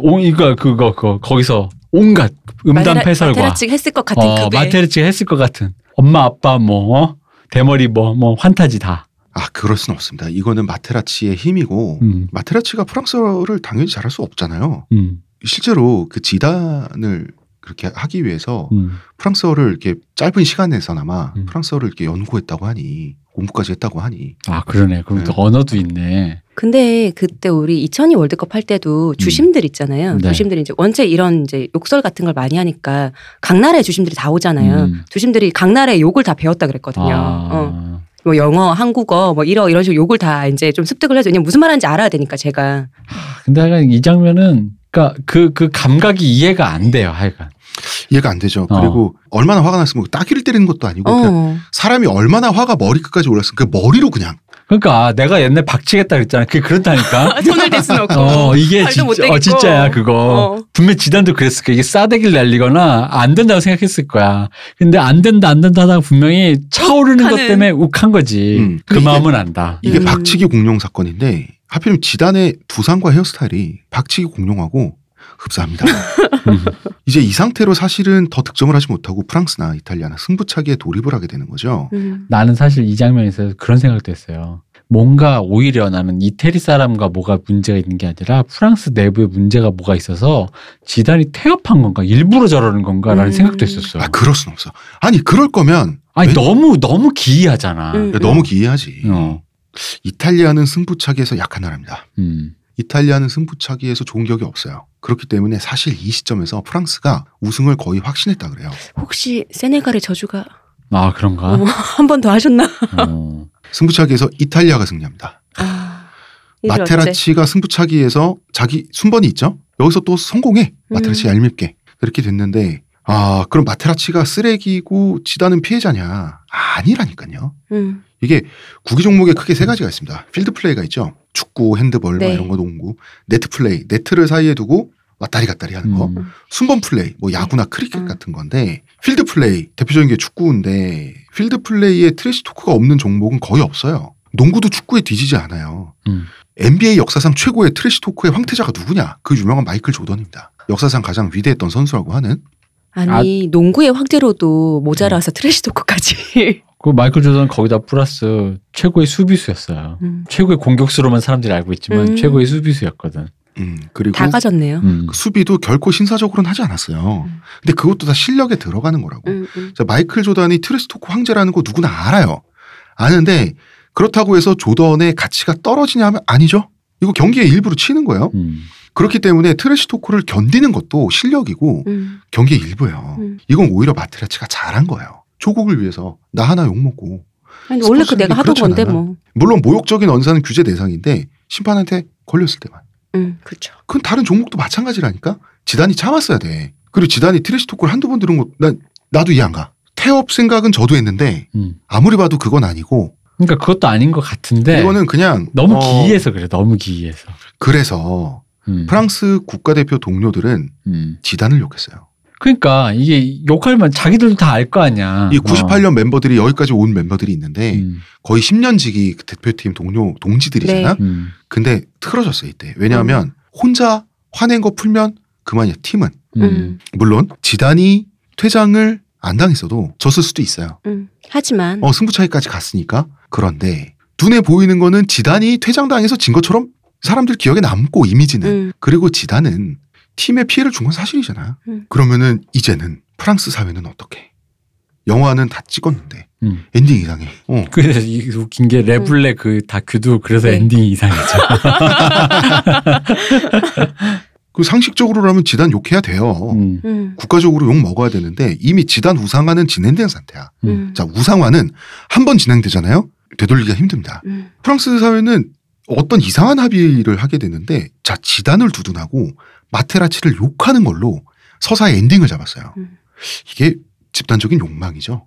오, 이거 그거 그거 거기서 온갖 음담 패설과 마테라치가 했을 것 같은 어, 급의. 마테르치가 했을 것 같은 엄마 아빠 뭐 어? 대머리 뭐뭐 환타지 다. 아, 그럴 수는 없습니다. 이거는 마테라치의 힘이고 음. 마테라치가 프랑스어를 당연히 잘할 수 없잖아요. 음. 실제로 그 지단을 그렇게 하기 위해서 음. 프랑스어를 이렇게 짧은 시간에서나마 음. 프랑스어를 이렇게 연구했다고 하니 공부까지 했다고 하니 아 그러네. 그럼 또 네. 언어도 있네. 근데 그때 우리 2002 월드컵 할 때도 주심들 있잖아요. 네. 주심들이 이제 원체 이런 이제 욕설 같은 걸 많이 하니까 각 나라의 주심들이 다 오잖아요. 음. 주심들이 각 나라의 욕을 다 배웠다 그랬거든요. 아. 어. 뭐 영어, 한국어, 뭐 이러 이런 식으로 욕을 다 이제 좀 습득을 해서 왜냐면 무슨 말하는지 알아야 되니까 제가. 근데 하여간 이 장면은 그러니까 그 그 감각이 이해가 안 돼요. 하여간. 이해가 안 되죠. 어. 그리고 얼마나 화가 났으면 따귀를 때리는 것도 아니고 그냥 어. 사람이 얼마나 화가 머리끝까지 올랐으면 그 머리로 그냥 그러니까 내가 옛날 박치겠다 그랬잖아. 그게 그렇다니까. *laughs* 손을 댈 수는 없고. 어 이게 진짜 어. 진짜야 그거. 어. 분명 지단도 그랬을 거야. 이게 싸대기를 날리거나 안 된다고 생각했을 거야. 근데 안 된다 안 된다 하다가 분명히 차오르는 것 욱하는. 때문에 욱한 거지. 음. 그 마음은 안다. 이게 음. 박치기 공룡 사건인데 하필이면 지단의 두상과 헤어스타일이 박치기 공룡하고 흡사합니다. 음. *laughs* 이제 이 상태로 사실은 더 득점을 하지 못하고 프랑스나 이탈리아나 승부차기에 돌입을 하게 되는 거죠. 음. 나는 사실 이 장면에서 그런 생각도 했어요. 뭔가 오히려 나는 이태리 사람과 뭐가 문제가 있는 게 아니라 프랑스 내부에 문제가 뭐가 있어서 지단이 태업한 건가 일부러 저러는 건가라는 음. 생각도 했었어. 아 그럴 순 없어. 아니 그럴 거면 아니 왜- 너무 너무 기이하잖아. 음. 너무 기이하지. 어. 이탈리아는 승부차기에서 약한 나라입니다. 음. 이탈리아는 승부차기에서 좋은 기억이 없어요. 그렇기 때문에 사실 이 시점에서 프랑스가 우승을 거의 확신했다 그래요. 혹시 세네갈의 저주가 아 그런가? 어, *laughs* 한번 더 하셨나? 어. 승부차기에서 이탈리아가 승리합니다. 아? 마테라치가 승부차기에서 자기 순번이 있죠. 여기서 또 성공해. 마테라치 음. 얄밉게 그렇게 됐는데 아 그럼 마테라치가 쓰레기고 지다는 피해자냐? 아니라니까요. 음. 이게 구기 종목에 크게 세 가지가 있습니다. field play가 있죠. 축구, 핸드볼 막 네. 이런 거 농구, 네트 플레이, 네트를 사이에 두고 왔다리 갔다리 하는 거. 음. 순번 플레이, 뭐 야구나 크리켓 음. 같은 건데 field play 대표적인 게 축구인데 field play에 trash talk가 없는 종목은 거의 없어요. 농구도 축구에 뒤지지 않아요. 음. NBA 역사상 최고의 trash talk의 황태자가 누구냐? 그 유명한 마이클 조던입니다. 역사상 가장 위대했던 선수라고 하는 아니 농구의 황제로도 모자라서 trash talk까지. *laughs* 그 마이클 조던 거기다 플러스 최고의 수비수였어요. 음. 최고의 공격수로만 사람들이 알고 있지만 음. 최고의 수비수였거든. 음, 그리고 다 가졌네요. 음. 그 수비도 결코 신사적으로는 하지 않았어요. 음. 근데 그것도 다 실력에 들어가는 거라고. 음, 음. 자, 마이클 조던이 trash talk 황제라는 거 누구나 알아요. 아는데 그렇다고 해서 조던의 가치가 떨어지냐 하면 아니죠. 이거 경기의 일부로 치는 거예요. 음. 그렇기 때문에 trash talk를 견디는 것도 실력이고 음. 경기의 일부예요. 음. 이건 오히려 마테라치가 잘한 거예요. 조국을 위해서 나 하나 욕먹고 아니, 원래 그 내가 하던 건데. 뭐. 물론 모욕적인 언사는 규제 대상인데 심판한테 걸렸을 때만 음, 그렇죠. 그건 다른 종목도 마찬가지라니까 지단이 참았어야 돼 그리고 지단이 trash talk를 한두 번 들은 거 난 나도 이해 안 가 태업 생각은 저도 했는데 음. 아무리 봐도 그건 아니고 그러니까 그것도 아닌 것 같은데 이거는 그냥 너무 어, 기이해서 그래. 너무 기이해서. 그래서 음. 프랑스 국가대표 동료들은 음. 지단을 욕했어요 그러니까 이게 욕하면 자기들도 다 알 거 아니야. 이 98년 멤버들이 여기까지 온 멤버들이 있는데 어. 음, 거의 10년 지기 그 대표팀 동료 동지들이잖아. 네. 음. 근데 틀어졌어 이때. 왜냐하면 혼자 화낸 거 풀면 그만이야. 팀은 음. 음. 물론 지단이 퇴장을 안 당했어도 졌을 수도 있어요. 음. 하지만 어 승부 차이까지 갔으니까. 그런데 눈에 보이는 거는 지단이 퇴장당해서 진 것처럼 사람들 기억에 남고 이미지는 음. 그리고 지단은 팀에 피해를 준 건 사실이잖아. 음. 그러면은 이제는 프랑스 사회는 어떻게? 영화는 다 찍었는데 음. 엔딩 이상해. 어. 그래서 이 웃긴 게 레블뢰 그 다큐도 그래서 네. 엔딩이 이상했죠. *laughs* 그 상식적으로라면 지단 욕해야 돼요. 음. 음. 국가적으로 욕 먹어야 되는데 이미 지단 우상화는 진행된 상태야. 음. 자 우상화는 한 번 진행되잖아요. 되돌리기가 힘듭니다. 음. 프랑스 사회는 어떤 이상한 합의를 하게 되는데 자 지단을 두둔하고 마테라치를 욕하는 걸로 서사의 엔딩을 잡았어요. 음. 이게 집단적인 욕망이죠.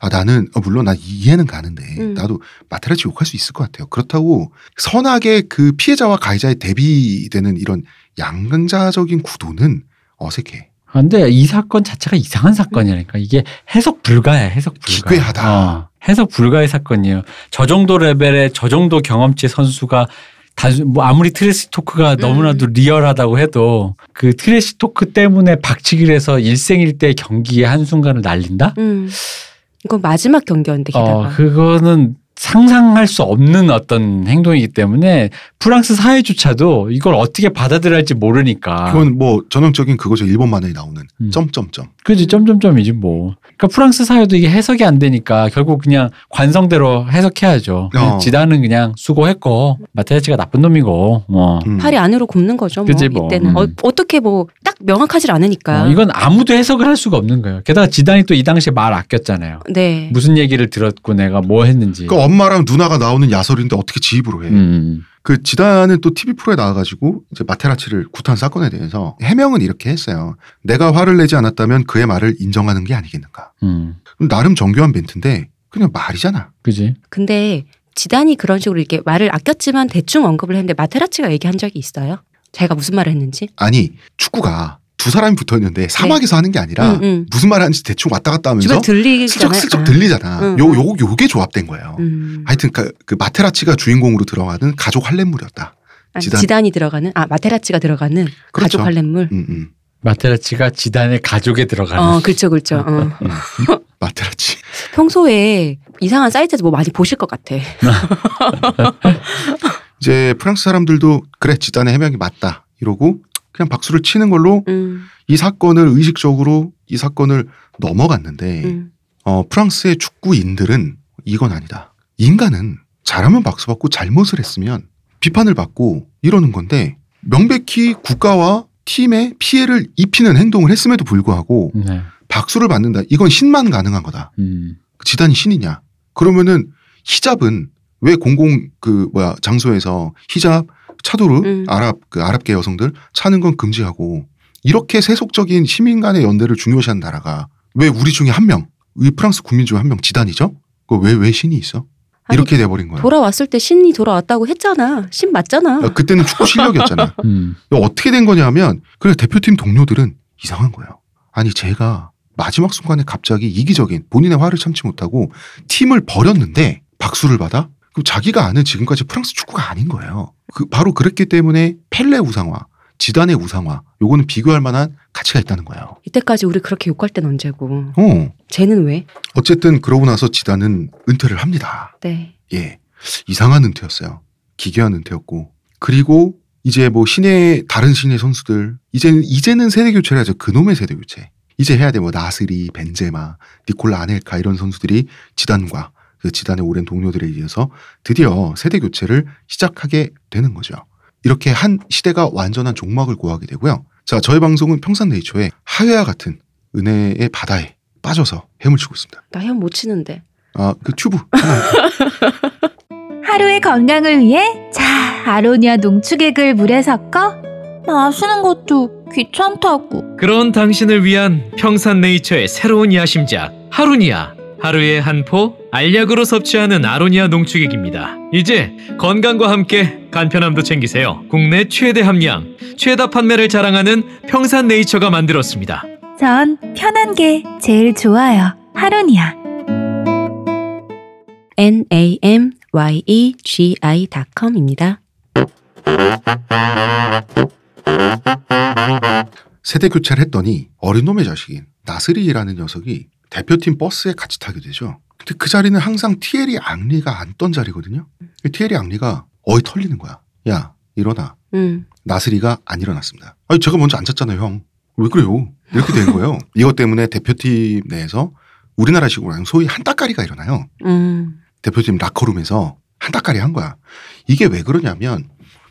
아 나는 어, 물론 나 이해는 가는데 음. 나도 마테라치 욕할 수 있을 것 같아요. 그렇다고 선하게 그 피해자와 가해자의 대비되는 이런 양강자적인 구도는 어색해. 아, 근데 이 사건 자체가 이상한 사건이라니까 이게 해석 불가야 해석 불가. 기괴하다. 어, 해석 불가의 사건이에요. 저 정도 레벨의 저 정도 경험치 선수가 단순 뭐 아무리 trash talk가 너무나도 리얼하다고 해도 그 trash talk 때문에 박치기를 해서 일생일대 경기의 한 순간을 날린다? 음. 이건 마지막 경기였는데 게다가 어, 그거는 상상할 수 없는 어떤 행동이기 때문에 프랑스 사회조차도 이걸 어떻게 받아들여야 할지 모르니까. 그건 뭐 전형적인 그거죠. 일본 만화에 나오는 아. 음. 점점점. 그지 점점점이지 뭐. 그러니까 프랑스 사회도 이게 해석이 안 되니까 결국 그냥 관성대로 해석해야죠. 어. 지단은 그냥 수고했고 마테라치가 나쁜 놈이고 뭐. 음. 팔이 안으로 굽는 거죠. 뭐 그치, 뭐. 이때는 음. 어, 떻게 뭐 딱 명확하지 않으니까. 어, 이건 아무도 해석을 할 수가 없는 거예요. 게다가 지단이 또 이 당시에 말 아꼈잖아요. 네. 무슨 얘기를 들었고 내가 뭐 했는지. 그 엄마랑 누나가 나오는 야설인데 어떻게 지입으로 해? 음. 그 지단은 또 TV 프로에 나와가지고 이제 마테라치를 구탄 사건에 대해서 해명은 이렇게 했어요. 내가 화를 내지 않았다면 그의 말을 인정하는 게 아니겠는가. 음. 그럼 나름 정교한 멘트인데 그냥 말이잖아. 그지. 근데 지단이 그런 식으로 이렇게 말을 아꼈지만 대충 언급을 했는데 마테라치가 얘기한 적이 있어요. 자기가 무슨 말을 했는지. 아니 축구가 두 사람이 붙어 있는데 사막에서 하는 게 아니라 음, 음. 무슨 말 하는지 대충 왔다 갔다 하면서. 슬쩍슬쩍 아. 들리잖아. 음, 요, 음. 요, 요게 조합된 거예요. 음. 하여튼 그, 그 마테라치가 주인공으로 들어가는 가족 할렘물이었다. 아니, 지단. 지단이 들어가는 아 마테라치가 들어가는 그렇죠. 가족 할렘물. 음, 음. 마테라치가 지단의 가족에 들어가는. 어, 그렇죠, 그렇죠. 어. 음. *laughs* 마테라치. 평소에 이상한 사이트에서 뭐 많이 보실 것 같아. *laughs* 이제 프랑스 사람들도 그래 지단의 해명이 맞다 이러고 그냥 박수를 치는 걸로 음, 이 사건을 의식적으로 이 사건을 넘어갔는데 음. 어, 프랑스의 축구인들은 이건 아니다. 인간은 잘하면 박수 받고 잘못을 했으면 비판을 받고 이러는 건데 명백히 국가와 팀에 피해를 입히는 행동을 했음에도 불구하고 네. 박수를 받는다. 이건 신만 가능한 거다. 음. 지단이 신이냐? 그러면은 히잡은 왜 공공 그 뭐야 장소에서 히잡 차도르 음. 아랍 그 아랍계 여성들 차는 건 금지하고 이렇게 세속적인 시민 간의 연대를 중요시한 나라가 왜 우리 중에 한 명, 이 프랑스 국민 중에 한 명 지단이죠? 그왜왜 왜 신이 있어? 이렇게 돼버린 거야. 돌아왔을 때 신이 돌아왔다고 했잖아. 신 맞잖아. 야, 그때는 축구 실력이었잖아. *laughs* 음. 어떻게 된 거냐면 그래 대표팀 동료들은 이상한 거예요. 아니 제가 마지막 순간에 갑자기 이기적인 본인의 화를 참지 못하고 팀을 버렸는데 박수를 받아? 그럼 자기가 아는 지금까지 프랑스 축구가 아닌 거예요. 그 바로 그랬기 때문에 펠레 우상화, 지단의 우상화, 요거는 비교할 만한 가치가 있다는 거예요. 이때까지 우리 그렇게 욕할 땐 언제고. 어. 쟤는 왜? 어쨌든 그러고 나서 지단은 은퇴를 합니다. 네. 예. 이상한 은퇴였어요. 기괴한 은퇴였고. 그리고 이제 뭐 신의 다른 신의 선수들 이제는 이제는 세대 교체를 하죠. 그놈의 세대 교체. 이제 해야 돼. 뭐 나스리, 벤제마, 니콜라 아넬카 이런 선수들이 지단과 그 지단의 오랜 동료들에 의해서 드디어 세대 교체를 시작하게 되는 거죠. 이렇게 한 시대가 완전한 종막을 고하게 되고요. 자, 저희 방송은 평산네이처의 하회와 같은 은혜의 바다에 빠져서 헤엄치고 있습니다. 나 헤엄 못 치는데. 아, 그 튜브 하루의 건강을 위해 자 아로니아 농축액을 물에 섞어 마시는 것도 귀찮다고 그런 당신을 위한 평산네이처의 새로운 야심작 하루니아 하루에 한포 알약으로 섭취하는 아로니아 농축액입니다. 이제 건강과 함께 간편함도 챙기세요. 국내 최대 함량, 최다 판매를 자랑하는 평산네이처가 만들었습니다. 전 편한 게 제일 좋아요. 하루니아. n a m y e g i.com입니다. 세대 교체를 했더니 어린 놈의 자식인 나스리라는 녀석이 대표팀 버스에 같이 타게 되죠. 근데 그 자리는 항상 티에리 앙리가 앉던 자리거든요. 티에리 앙리가 어이 털리는 거야. 야 일어나. 음. 나스리가 안 일어났습니다. 아니 제가 먼저 앉았잖아요, 형. 왜 그래요? 이렇게 된 거예요. *laughs* 이것 때문에 대표팀 내에서 우리나라식으로 하면 소위 한따까리가 일어나요. 음. 대표팀 라커룸에서 한따까리 한 거야. 이게 왜 그러냐면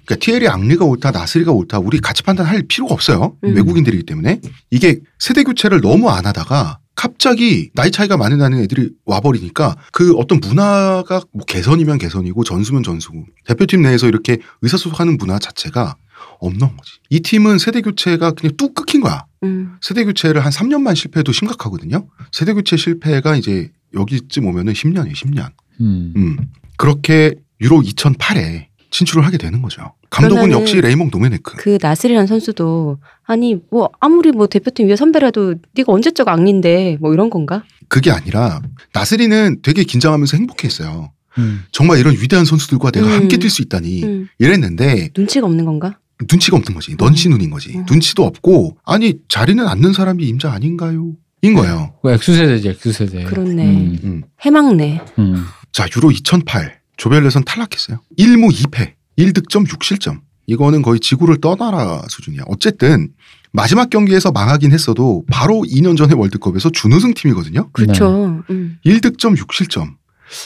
그러니까 티에리 앙리가 옳다, 나스리가 옳다, 우리 같이 판단할 필요가 없어요. 음. 외국인들이기 때문에 이게 세대 교체를 너무 안 하다가 갑자기 나이 차이가 많이 나는 애들이 와버리니까 그 어떤 문화가 뭐 개선이면 개선이고 전수면 전수고 대표팀 내에서 이렇게 의사소통하는 문화 자체가 없는 거지. 이 팀은 세대 교체가 그냥 뚝 끊긴 거야. 음. 세대 교체를 한 3년만 실패해도 심각하거든요. 세대 교체 실패가 이제 여기쯤 오면은 10년이에요, 10년. 음. 음. 그렇게 유로 2008에 진출을 하게 되는 거죠. 감독은 역시 레이몽 도메네크. 그 나스리라는 선수도 아니 뭐 아무리 뭐 대표팀 위에 선배라도 네가 언제적 악린데 뭐 이런 건가? 그게 아니라 나스리는 되게 긴장하면서 행복했어요. 음. 정말 이런 위대한 선수들과 내가 음. 함께 뛸 수 있다니 음. 이랬는데 눈치가 없는 건가? 눈치가 없는 거지. 넌시 눈인 거지. 음. 눈치도 없고 아니 자리는 앉는 사람이 임자 아닌가요? 인 거예요. 그 X세대지 X세대. 그렇네. 음. 음. 해막네. 음. 자, 유로 2008 조별예선 탈락했어요. 1무 2패, 1득점 6실점. 이거는 거의 지구를 떠나라 수준이야. 어쨌든 마지막 경기에서 망하긴 했어도 바로 2년 전에 월드컵에서 준우승 팀이거든요. 그렇죠. 음. 1득점 6실점.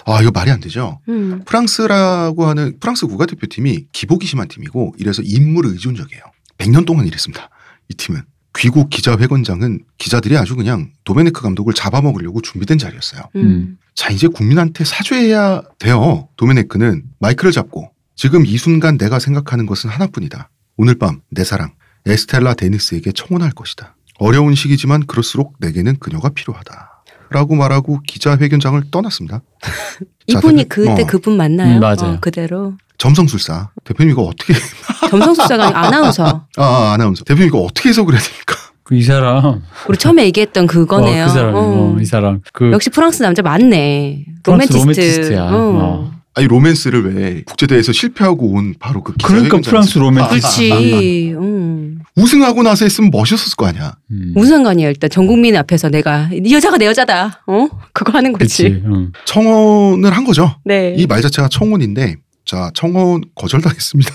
아, 이거 말이 안 되죠. 음. 프랑스라고 하는 프랑스 국가대표팀이 기복이 심한 팀이고 이래서 인물 의존적이에요. 100년 동안 이랬습니다. 이 팀은. 귀국 기자회견장은 기자들이 아주 그냥 도메네크 감독을 잡아먹으려고 준비된 자리였어요. 음. 자, 이제 국민한테 사죄해야 돼요. 도메네크는 마이크를 잡고 지금 이 순간 내가 생각하는 것은 하나뿐이다. 오늘 밤 내 사랑 에스텔라 데니스에게 청혼할 것이다. 어려운 시기지만 그럴수록 내게는 그녀가 필요하다. 라고 말하고 기자회견장을 떠났습니다. 자, *laughs* 이분이 대표- 그때 어, 그분 맞나요? 음, 맞아요. 어, 그대로 점성술사. 대표님 이거 어떻게 *laughs* 점성술사가 아니고 아나운서. 아, 아 아나운서. 대표님 이거 어떻게 해석을 해야 됩니까? 그 이 사람. 우리 처음에 얘기했던 그거네요. 어, 그 사람. 어. 어, 이 사람. 그 역시 프랑스 남자 맞네. 프랑스 로맨티스트. 로맨티스트야. 어. 어. 아니 로맨스를 왜 국제대회에서 실패하고 온 바로 그 그러니까 프랑스 로맨티스트. 그렇지. 음. 우승하고 나서 했으면 멋있었을 거 아니야. 음. 무슨 상관이야 일단 전 국민 앞에서 내가 이 여자가 내 여자다. 어? 그거 하는 거지. 그치. 응. 청혼을 한 거죠. 네. 이 말 자체가 청혼인데 자 청혼 거절당했습니다.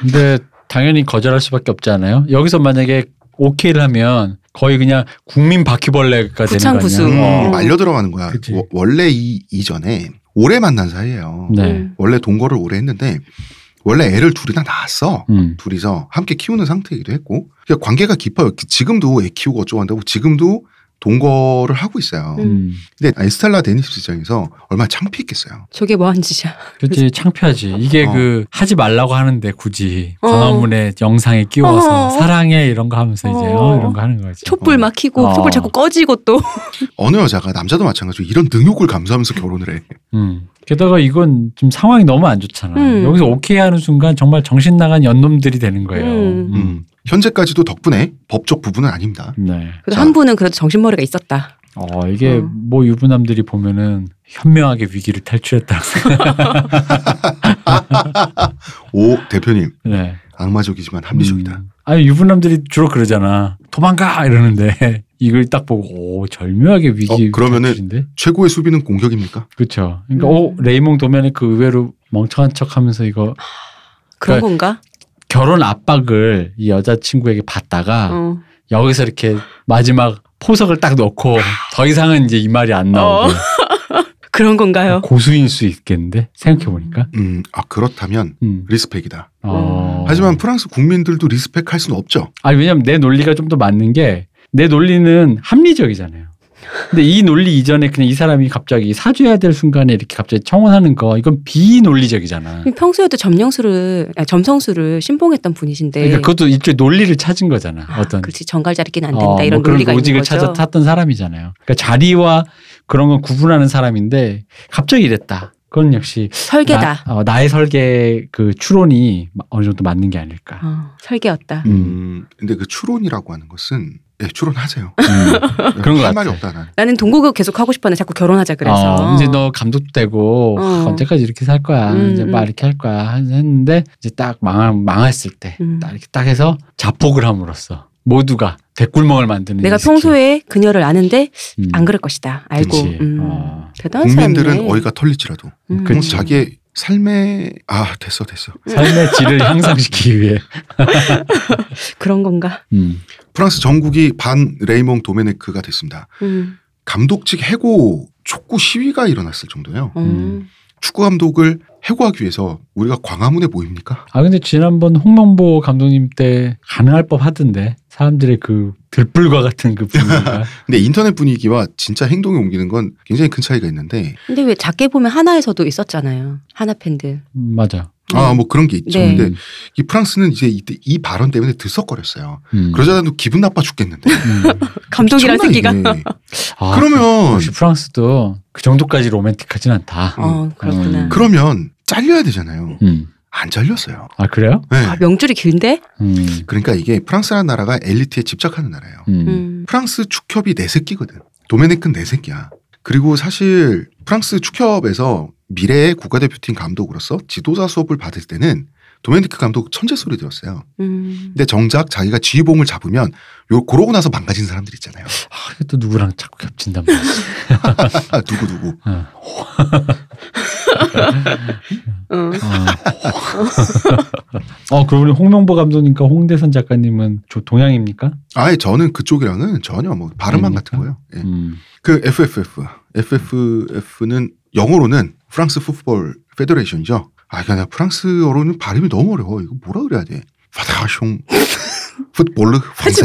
근데 당연히 거절할 수밖에 없지 않아요? 여기서 만약에 오케이를 하면 거의 그냥 국민 바퀴벌레가 되는 거. 아니야? 음, 어. 음. 말려 들어가는 거야. 워- 원래 이 이전에 오래 만난 사이예요. 네. 음. 원래 동거를 오래 했는데 원래 애를 둘이나 낳았어. 음. 둘이서 함께 키우는 상태이기도 했고 그러니까 관계가 깊어요. 지금도 애 키우고 어쩌고 한다고 지금도 동거를 하고 있어요. 음. 근데 에스텔라 데니스 입장에서 얼마나 창피했겠어요. 저게 뭐한 짓이야. 그렇지 창피하지. 이게 어. 그 하지 말라고 하는데 굳이 어. 광화문에 영상에 끼워서 어. 사랑해 이런 거 하면서 이제 어. 어, 이런 거 하는 거지. 촛불 막 켜고 어. 촛불 자꾸 꺼지고 또. 어느 여자가 남자도 마찬가지로 이런 능욕을 감수하면서 결혼을 해. 음. 게다가 이건 좀 상황이 너무 안 좋잖아. 음. 여기서 오케이 하는 순간 정말 정신 나간 연놈들이 되는 거예요. 음. 음. 현재까지도 덕분에 법적 부분은 아닙니다. 네. 그래도 자. 한 분은 그래도 정신머리가 있었다. 어, 이게 어. 뭐 유부남들이 보면은 현명하게 위기를 탈출했다. *laughs* 오 대표님 *laughs* 네. 악마적이지만 합리적이다. 음. 아니 유부남들이 주로 그러잖아. 도망가 이러는데 *laughs* 이걸 딱 보고 오 절묘하게 위기 어, 그러면은 탈출인데. 최고의 수비는 공격입니까? 그렇죠. 그러니까 음. 오 레이몽 도면에 그 의외로 멍청한 척하면서 이거 그런 그러니까 건가? 결혼 압박을 이 여자친구에게 받다가 어. 여기서 이렇게 마지막 포석을 딱 넣고 더 이상은 이제 이 말이 안 나오고 어. *laughs* 그런 건가요? 고수인 수 있겠는데 생각해 보니까. 음, 아 그렇다면 음. 리스펙이다. 어. 하지만 프랑스 국민들도 리스펙할 수는 없죠. 아니 왜냐면 내 논리가 좀 더 맞는 게 내 논리는 합리적이잖아요. 근데 이 논리 이전에 그냥 이 사람이 갑자기 사죄해야 될 순간에 이렇게 갑자기 청혼하는 거 이건 비논리적이잖아. 평소에도 점령수를 아, 점성수를 신봉했던 분이신데. 그러니까 그것도 일종의 논리를 찾은 거잖아. 아, 어떤 그렇지 정갈자리 끼는 안 어, 된다 이런 뭐 그런 논리가 있는 로직을 거죠. 찾아 탔던 사람이잖아요. 그러니까 자리와 그런 건 구분하는 사람인데 갑자기 이랬다. 그건 역시 설계다. 나, 의 설계 그 추론이 어느 정도 맞는 게 아닐까. 어, 설계였다. 음. 음, 근데 그 추론이라고 하는 것은 예, 추론하세요. 음, 그런 것할 같아. 말이 없다 나는. 나는 동국을 계속 하고 싶었는데 자꾸 결혼하자 그래서. 어, 이제 너 감독도 되고 어. 아, 언제까지 이렇게 살 거야 음, 이제 막 음. 이렇게 할 거야 했는데 이제 딱 망, 망했을 때 음. 딱 이렇게 딱 해서 자폭을 함으로써 모두가 대꿀멍을 만드는 내가. 평소에 그녀를 아는데 음. 안 그럴 것이다. 알고. 음. 어. 대단한 국민들은 사람이네. 어이가 털릴지라도 음. 뭐. 자기의 삶의 아 됐어 됐어. 삶의 질을 *laughs* 향상시키기 위해 *laughs* 그런 건가? 음. 프랑스 전국이 반 레이몽 도메네크가 됐습니다. 음. 감독직 해고 촉구 시위가 일어났을 정도예요. 음. 축구 감독을 해고하기 위해서 우리가 광화문에 모입니까? 아 근데 지난번 홍명보 감독님 때 가능할 법 하던데 사람들의 그 들불과 같은 그 분위기가 *laughs* 근데 인터넷 분위기와 진짜 행동에 옮기는 건 굉장히 큰 차이가 있는데 근데 왜 작게 보면 하나에서도 있었잖아요. 하나 팬들. 음, 맞아. 아뭐 그런 게 있죠. 네. 근데 이 프랑스는 이제 이때 이 발언 때문에 들썩거렸어요. 음. 그러자도 기분 나빠 죽겠는데. 음. *laughs* 감독이란 미쳤나, 새끼가. *laughs* 아, 그러면 역시 프랑스도 그 정도까지 로맨틱하진 않다. 어 그렇구나. 음. 그러면 잘려야 되잖아요. 음. 안 잘렸어요. 아 그래요? 네. 아, 명줄이 길데? 음. 그러니까 이게 프랑스라는 나라가 엘리트에 집착하는 나라예요. 음. 음. 프랑스 축협이 네 새끼거든. 도메네크는 네 새끼야. 그리고 사실 프랑스 축협에서 미래의 국가대표팀 감독으로서 지도자 수업을 받을 때는 도메니크 감독 천재 소리 들었어요. 음. 근데 정작 자기가 지휘봉을 잡으면 요 그러고 나서 망가진 사람들 있잖아요. 아, 이게 또 누구랑 자꾸 겹친단 말이지. 아, *laughs* 누구 누구. 어. 어. 어. 어, 그러고 보니 홍명보 감독님과 홍대선 작가님은 저 동양입니까? 아예 저는 그쪽이랑은 전혀 뭐 발음만 아닙니까? 같은 거예요. 예. 음. 그 FFF, FFF는 영어로는 프랑스 풋볼 페더레이션이죠. 아, 그냥 프랑스어로는 발음이 너무 어려워. 이거 뭐라 그래야 돼? 파다숑 풋볼르 프랑세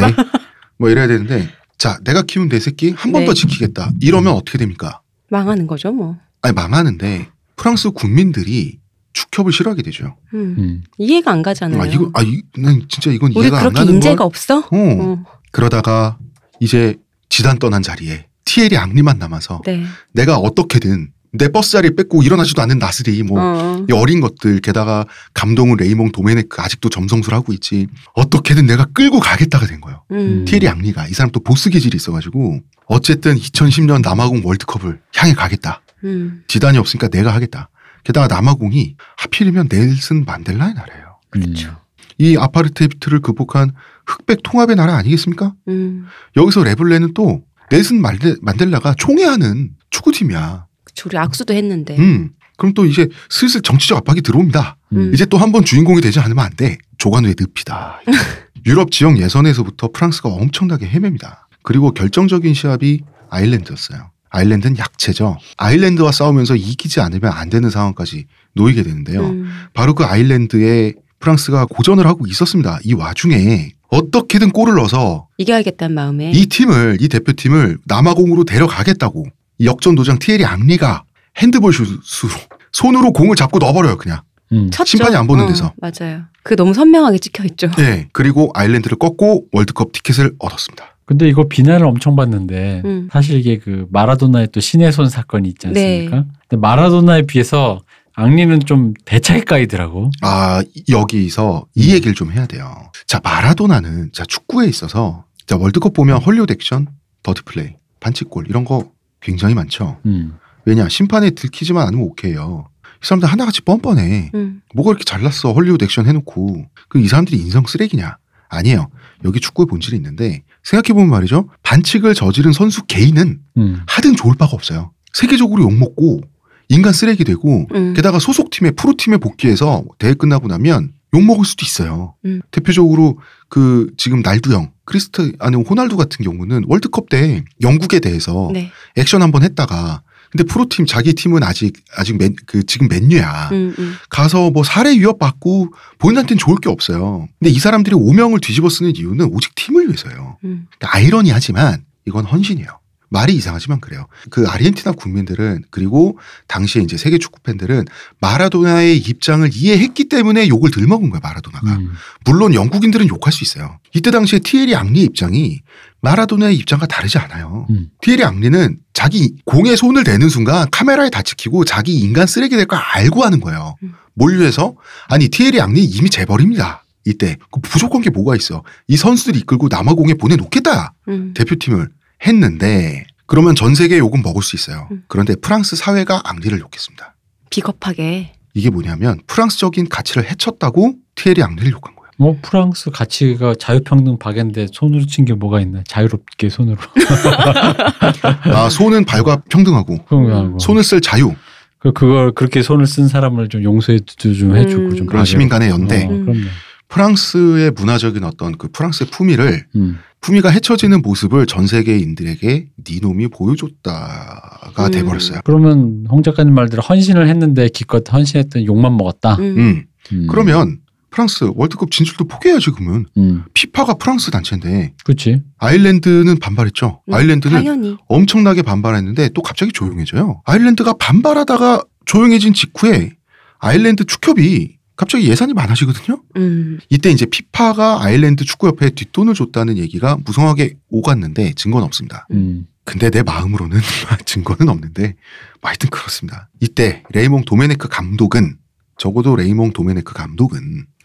뭐 이래야 되는데 자, 내가 키운 내 새끼 한번 네. 더 지키겠다. 이러면 어떻게 됩니까? 망하는 거죠 뭐. 아니 망하는데 프랑스 국민들이 축협을 싫어하게 되죠. 음. 음. 이해가 안 가잖아요. 아 이거 아 이, 난 진짜 이건 우리 이해가 안 그렇게 가는 인재가 건. 없어? 어. 어. 그러다가 이제 지단 떠난 자리에 티에리 앙리만 남아서 네. 내가 어떻게든 내 버스 자리 뺏고 일어나지도 않는 나스리 뭐 어. 이 어린 것들 게다가 감독은 레이몽 도메네크 아직도 점성술 하고 있지 어떻게든 내가 끌고 가겠다가 된 거예요. 음. 티에리 앙리가 이 사람 또 보스 기질이 있어가지고 어쨌든 2010년 남아공 월드컵을 향해 가겠다. 음. 지단이 없으니까 내가 하겠다. 게다가 남아공이 하필이면 넬슨 만델라의 나라예요. 그렇죠. 이 아파르테이트를 극복한 흑백 통합의 나라 아니겠습니까? 음. 여기서 Les Bleus는 또 넬슨 만델, 만델라가 총애하는 축구팀이야. 그쵸, 우리 악수도 했는데. 음. 그럼 또 이제 슬슬 정치적 압박이 들어옵니다. 음. 이제 또 한 번 주인공이 되지 않으면 안 돼. 조간우의 늪이다. *laughs* 유럽 지역 예선에서부터 프랑스가 엄청나게 헤맵니다. 그리고 결정적인 시합이 아일랜드였어요. 아일랜드는 약체죠. 아일랜드와 싸우면서 이기지 않으면 안 되는 상황까지 놓이게 되는데요. 음. 바로 그 아일랜드에 프랑스가 고전을 하고 있었습니다. 이 와중에 어떻게든 골을 넣어서 이겨야겠다는 마음에. 이 팀을 이 대표팀을 남아공으로 데려가겠다고 이 역전 도장 티에리 앙리가 핸드볼 슛으로 손으로 공을 잡고 넣어버려요 그냥. 음. 심판이 안 보는 어, 데서. 맞아요. 그 너무 선명하게 찍혀 있죠. 네. 그리고 아일랜드를 꺾고 월드컵 티켓을 얻었습니다. 근데 이거 비난을 엄청 받는데 음. 사실 이게 그 마라도나의 또 신의 손 사건이 있지 네. 않습니까? 근데 마라도나에 비해서 앙리는 좀 대차게 까이더라고. 아 여기서 이 얘기를 좀 해야 돼요. 자 마라도나는 자 축구에 있어서 자 월드컵 보면 헐리우드 액션, 더티 플레이, 반칙골 이런 거 굉장히 많죠. 음. 왜냐 심판에 들키지만 않으면 오케이요. 이 사람들 하나같이 뻔뻔해. 음. 뭐가 이렇게 잘났어 헐리우드 액션 해놓고 그 이 사람들이 인성 쓰레기냐? 아니에요. 여기 축구의 본질이 있는데 생각해보면 말이죠. 반칙을 저지른 선수 개인은 음. 하등 좋을 바가 없어요. 세계적으로 욕먹고 인간 쓰레기 되고 음. 게다가 소속팀에 프로팀에 복귀해서 대회 끝나고 나면 욕먹을 수도 있어요. 음. 대표적으로 그 지금 날두형 크리스트 아니면 호날두 같은 경우는 월드컵 때 영국에 대해서 네. 액션 한번 했다가 근데 프로팀 자기 팀은 아직 아직 맨, 그 지금 맨유야. 음, 음. 가서 뭐 살해 위협받고 본인한테는 좋을 게 없어요. 근데 이 사람들이 오명을 뒤집어 쓰는 이유는 오직 팀을 위해서예요. 음. 그러니까 아이러니하지만 이건 헌신이에요. 말이 이상하지만 그래요. 그 아르헨티나 국민들은 그리고 당시에 이제 세계 축구 팬들은 마라도나의 입장을 이해했기 때문에 욕을 덜 먹은 거야 마라도나가. 음. 물론 영국인들은 욕할 수 있어요. 이때 당시에 티에리 앙리의 입장이 마라도나의 입장과 다르지 않아요. 음. 티에리 앙리는 자기 공에 손을 대는 순간 카메라에 다 찍히고 자기 인간 쓰레기 될 걸 알고 하는 거예요. 음. 뭘 위해서? 아니 티에리 앙리 이미 재벌입니다. 이때 그 부족한 게 뭐가 있어? 이 선수들이 이끌고 남아공에 보내놓겠다 음. 대표팀을 했는데 그러면 전 세계 욕은 먹을 수 있어요. 음. 그런데 프랑스 사회가 앙리를 욕했습니다. 비겁하게. 이게 뭐냐면 프랑스적인 가치를 해쳤다고 티에리 앙리를 욕한 거예요. 뭐 프랑스 가치가 자유평등 박인데 손으로 친 게 뭐가 있나? 자유롭게 손으로. *laughs* 아 손은 발과 평등하고 거. 손을 쓸 자유 그 그걸 그렇게 손을 쓴 사람을 좀 용서해 주- 좀 해주고 음. 좀 그런 봐줘요. 시민 간의 연대. 어, 음. 프랑스의 문화적인 어떤 그 프랑스의 품위를 음. 품위가 해쳐지는 모습을 전 세계인들에게 네 놈이 보여줬다가 음. 돼버렸어요. 그러면 홍 작가님 말대로 헌신을 했는데 기껏 헌신했던 욕만 먹었다. 음. 음. 음. 그러면 프랑스 월드컵 진출도 포기해야지 그러면 음. 피파가 프랑스 단체인데 그렇지. 아일랜드는 반발했죠. 음, 아일랜드는 당연히. 엄청나게 반발했는데 또 갑자기 조용해져요. 아일랜드가 반발하다가 조용해진 직후에 아일랜드 축협이 갑자기 예산이 많아지거든요. 음. 이때 이제 피파가 아일랜드 축구협회에 뒷돈을 줬다는 얘기가 무성하게 오갔는데 증거는 없습니다. 음. 근데 내 마음으로는 *laughs* 증거는 없는데 뭐 하여튼 그렇습니다. 이때 레이몽 도메네크 감독은 적어도 레이몽 도메네크 감독은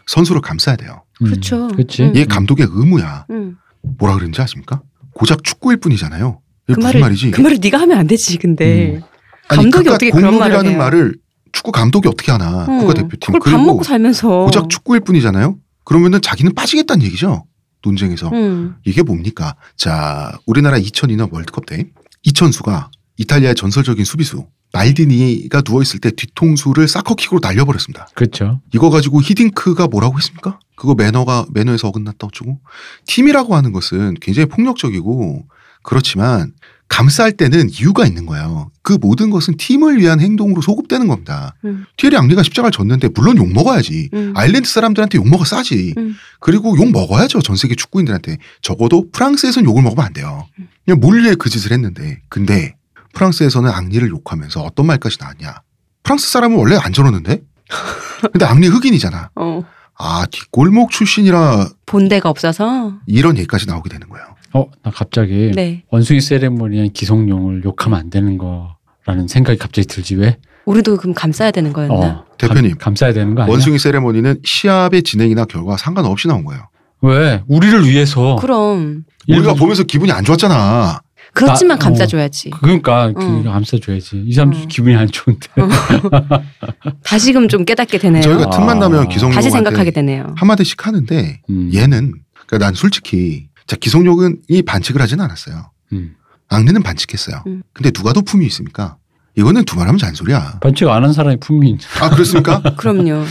선수를 감싸야 돼요. 음. 그렇죠. 그렇지. 음. 이게 감독의 의무야. 음. 뭐라 그런지 아십니까? 고작 축구일 뿐이잖아요. 이게 그 무슨 말을 말이지? 그 말을 네가 하면 안 되지. 근데 음. 아니, 감독이 어떻게 그런 말을 공룰이라는 해요? 말을 축구 감독이 어떻게 하나? 어, 국가대표팀 그걸 밥 그리고 먹고 살면서 고작 축구일 뿐이잖아요. 그러면은 자기는 빠지겠다는 얘기죠. 논쟁에서 음. 이게 뭡니까? 자, 우리나라 2002년 월드컵 때 이천수가 이탈리아의 전설적인 수비수 말디니가 누워 있을 때 뒤통수를 사커킥으로 날려버렸습니다. 그렇죠. 이거 가지고 히딩크가 뭐라고 했습니까? 그거 매너가 매너에서 어긋났다 어쩌고 팀이라고 하는 것은 굉장히 폭력적이고 그렇지만 감쌀 때는 이유가 있는 거예요. 그 모든 것은 팀을 위한 행동으로 소급되는 겁니다. 음. 티에리 앙리가 십자가를 졌는데 물론 욕 먹어야지. 음. 아일랜드 사람들한테 욕 먹어 싸지. 음. 그리고 욕 먹어야죠. 전 세계 축구인들한테. 적어도 프랑스에서는 욕을 먹으면 안 돼요. 그냥 몰래 그 짓을 했는데. 근데 프랑스에서는 앙리를 욕하면서 어떤 말까지 나왔냐. 프랑스 사람은 원래 안 저러는데? *laughs* 근데 앙리 흑인이잖아. 어. 아, 뒷골목 출신이라 본 데가 없어서. 이런 얘기까지 나오게 되는 거예요. 어, 나 갑자기 네. 원숭이 세레모니한 기성용을 욕하면 안 되는 거라는 생각이 갑자기 들지 왜? 우리도 그럼 감싸야 되는 거였나? 어, 대표님. 감, 감싸야 되는 거 아니야? 원숭이 세레머니는 시합의 진행이나 결과 상관없이 나온 거예요. 왜? 우리를 위해서. 그럼 우리가 일본- 보면서 기분이 안 좋았잖아. 그렇지만 아, 어. 감싸줘야지. 그러니까 그 응. 감싸줘야지. 이 사람 응. 기분이 안 좋은데. 어. *laughs* 다시금 좀 깨닫게 되네요. 저희가 아. 틈만 나면 기성용한테 다시 생각하게 되네요. 한 마디씩 하는데 음. 얘는 그러니까 난 솔직히 자 기성용은 이 반칙을 하진 않았어요. 음. 앙리는 반칙했어요. 음. 근데 누가 더 품이 있습니까? 이거는 두말하면 잔소리야. 반칙 안 한 사람이 품이. 아 그렇습니까? *laughs* 그럼요.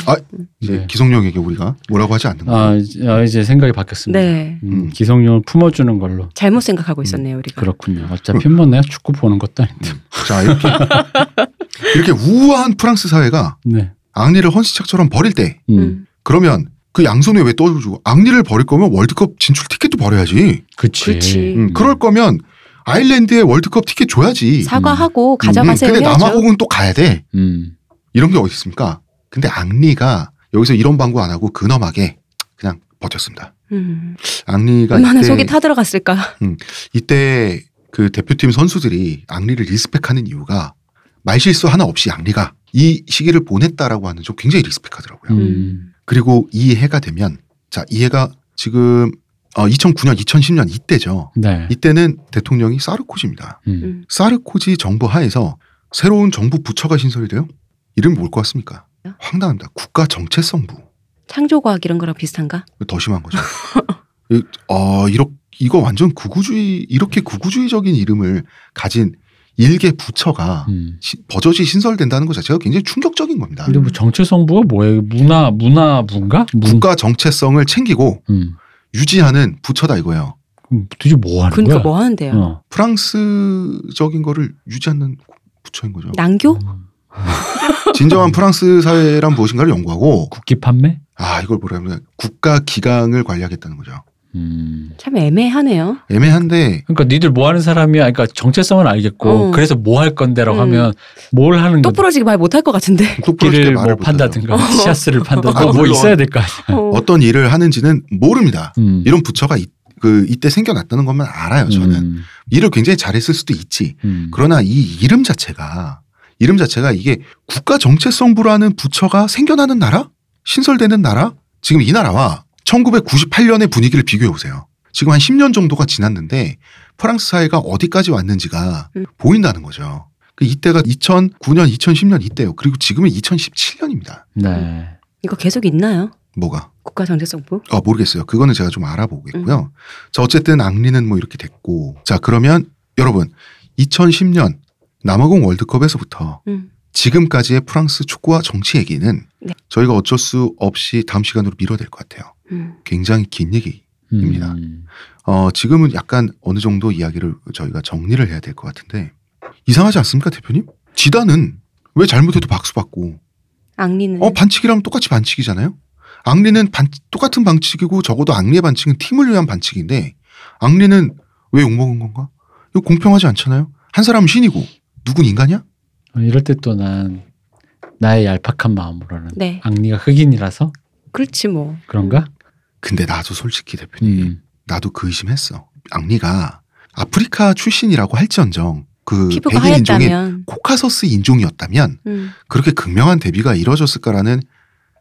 이제 네. 기성용에게 우리가 뭐라고 하지 않는 거예요. 아, 이제- 아, 이제 생각이 바뀌었습니다. 네. 음, 음. 기성용을 품어주는 걸로. 잘못 생각하고 있었네요, 우리가. 그렇군요. 어차피 뭐 내가 축구 보는 것도 아닌데. 자 이렇게 이렇게 우아한 프랑스 사회가 네. 앙리를 헌시착처럼 버릴 때 음. 음. 그러면 그 양손에 왜 떠주고 앙리를 버릴 거면 월드컵 진출 티켓도 버려야지. 그치. 그렇지. 음, 그럴 거면 아일랜드에 월드컵 티켓 줘야지. 사과하고 음, 가져가세요 근데 해야죠. 남아공은 또 가야 돼. 음. 이런 게 어디 있습니까? 근데 앙리가 여기서 이런 방구 안 하고 근엄하게 그냥 버텼습니다. 음. 앙리가 얼마나 이때, 속이 타들어갔을까. 이때 그 대표팀 선수들이 앙리를 리스펙하는 이유가 말실수 하나 없이 앙리가 이 시기를 보냈다라고 하는 좀 굉장히 리스펙하더라고요. 음. 그리고 이 해가 되면 자, 이 해가 지금 어, 2009년, 2010년 이때죠. 네. 이때는 대통령이 사르코지입니다. 음. 음. 사르코지 정부 하에서 새로운 정부 부처가 신설이 돼요. 이름이 뭘 것 같습니까? 황당합니다. 국가 정체성부. 창조과학 이런 거랑 비슷한가? 더 심한 거죠. *laughs* 이- 어, 이거 완전 극우주의, 이렇게 극우주의적인 이름을 가진 일개 부처가 음. 시- 버젓이 신설된다는 것 자체가 굉장히 충격적인 겁니다. 근데 뭐 정체성부가 뭐예요? 문화 문화부인가? 문. 국가 정체성을 챙기고 음. 유지하는 부처다 이거예요. 그럼 도대체 뭐 하는 그러니까 거야? 뭐 하는데요? 어. 프랑스적인 거를 유지하는 부처인 거죠. 난교? 음. *laughs* *laughs* 진정한 프랑스 사회란 무엇인가를 연구하고 국기 판매? 아 이걸 뭐라 하면 국가 기강을 관리하겠다는 거죠. 음. 참 애매하네요. 애매한데 그러니까 니들 뭐 하는 사람이야? 그러니까 정체성은 알겠고 어. 그래서 뭐 할 건데라고 음. 하면 뭘 하는 건데? 똑부러지게 말 못할 것 같은데. 말을 뭐. 판다든가 씨앗을 판다든가 아, 뭐 물론. 있어야 될 거 아니야. 어. 어떤 일을 하는지는 모릅니다. 음. 이런 부처가 이, 그 이때 생겨났다는 것만 알아요. 저는 음. 일을 굉장히 잘했을 수도 있지. 음. 그러나 이 이름 자체가 이름 자체가 이게 국가 정체성부라는 부처가 생겨나는 나라, 신설되는 나라. 지금 이 나라와 1998년의 분위기를 비교해 보세요. 지금 한 10년 정도가 지났는데 프랑스 사회가 어디까지 왔는지가 음. 보인다는 거죠. 그 이때가 2009년, 2010년 이때요. 그리고 지금은 2017년입니다. 네. 이거 계속 있나요? 뭐가? 국가정책성부? 어, 모르겠어요. 그거는 제가 좀 알아보겠고요. 자, 어쨌든 앙리는 뭐 이렇게 됐고. 자, 그러면 여러분, 2010년 남아공 월드컵에서부터 음. 지금까지의 프랑스 축구와 정치 얘기는 네. 저희가 어쩔 수 없이 다음 시간으로 미뤄야 될 것 같아요. 음. 굉장히 긴 얘기. 입니다. 음. 어, 지금은 약간 어느 정도 이야기를 저희가 정리를 해야 될 것 같은데 이상하지 않습니까, 대표님? 지단은 왜 잘못해도 박수 받고 앙리는 어 반칙이라면 똑같이 반칙이잖아요. 앙리는 반, 똑같은 반칙이고 적어도 앙리의 반칙은 팀을 위한 반칙인데 앙리는 왜 욕먹은 건가? 이거 공평하지 않잖아요. 한 사람은 신이고 누군 인간이야? 어, 이럴 때 또 난 나의 얄팍한 마음으로는 네. 앙리가 흑인이라서 그렇지 뭐. 그런가? 근데 나도 솔직히 대표님 음. 나도 그 의심했어. 앙리가 아프리카 출신이라고 할지언정 그 백인 하였다면. 코카서스 인종이었다면 음. 그렇게 극명한 대비가 이루어졌을까라는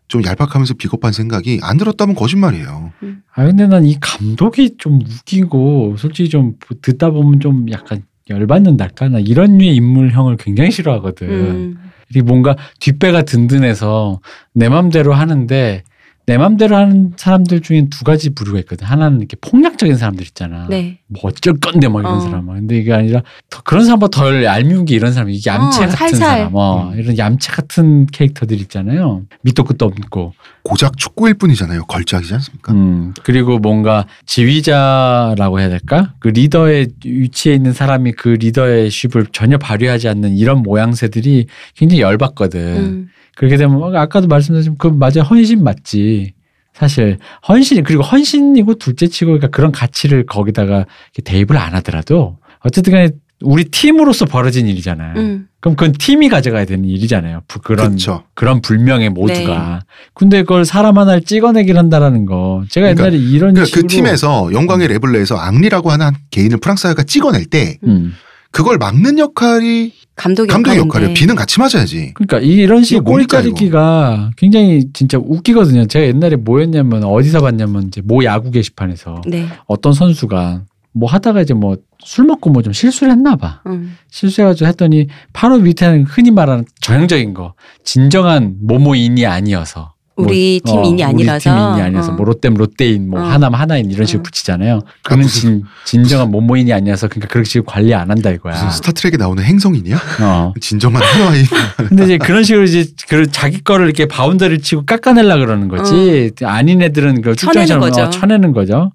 좀 얄팍하면서 비겁한 생각이 안 들었다면 거짓말이에요. 아 근데 난 이 감독이 좀 웃기고 솔직히 좀 듣다 보면 좀 약간 열받는달까 나 이런 류의 인물형을 굉장히 싫어하거든. 음. 이게 뭔가 뒷배가 든든해서 내 맘대로 하는데 내 맘대로 하는 사람들 중엔 두 가지 부류가 있거든. 하나는 이렇게 폭력적인 사람들 있잖아. 네. 뭐 어쩔 건데 막 이런 어. 사람. 근데 이게 아니라 더 그런 사람보다 덜 얄미운 게 이런 사람. 이게 얌체 어, 같은 살살. 사람. 어, 음. 이런 얌체 같은 캐릭터들 있잖아요. 밑도 끝도 없고. 고작 축구일 뿐이잖아요. 걸작이지 않습니까? 음, 그리고 뭔가 지휘자라고 해야 될까? 그 리더의 위치에 있는 사람이 그 리더의 쉽을 전혀 발휘하지 않는 이런 모양새들이 굉장히 열받거든. 음. 그렇게 되면 뭐 아까도 말씀드렸지만 그 맞아 헌신 맞지. 사실 헌신이 그리고 헌신이고 둘째치고 그러니까 그런 가치를 거기다가 대입을 안 하더라도 어쨌든 간에 우리 팀으로서 벌어진 일이잖아요. 음. 그럼 그건 팀이 가져가야 되는 일이잖아요. 부- 그런 그렇죠. 그런 불명예 모두가. 네. 근데 그걸 사람 하나를 찍어내기를 한다라는 거. 제가 그러니까 옛날에 이런 그러니까 식으로 그 팀에서 영광의 레블레에서 앙리라고 하는 한 개인을 프랑스 사회가 찍어낼 때 음. 그걸 막는 역할이 감독이 감독의. 역할이에요. 비는 같이 맞아야지. 그러니까 이런 식의 꼬리자르기가 굉장히 진짜 웃기거든요. 제가 옛날에 뭐였냐면 어디서 봤냐면 이제 모 야구 게시판에서 네. 어떤 선수가 뭐 하다가 이제 뭐 술 먹고 뭐 좀 실수를 했나 봐. 음. 실수해가지고 했더니 바로 밑에는 흔히 말하는 전형적인 거 진정한 모모인이 아니어서 우리 뭐, 팀 인이 어, 아니라서. 우리 팀 인이 아니어서 어. 뭐 롯데면 롯데인 뭐 어. 하나면 하나인 이런 식으로 어. 붙이잖아요. 그는 무슨- 진, 진정한 모모인이 아니어서 그러니까 그렇게 식으로 관리 안 한다 이거야. 무슨 스타트렉에 나오는 행성인이야? 어. 진정한 하나의 *laughs* 근데 이제 그런 식으로 이제 그 자기 거를 이렇게 boundary를 치고 깎아내려 그러는 거지. 아닌 애들은 그 어. 쳐내는 거죠. 어, 쳐내는 거죠.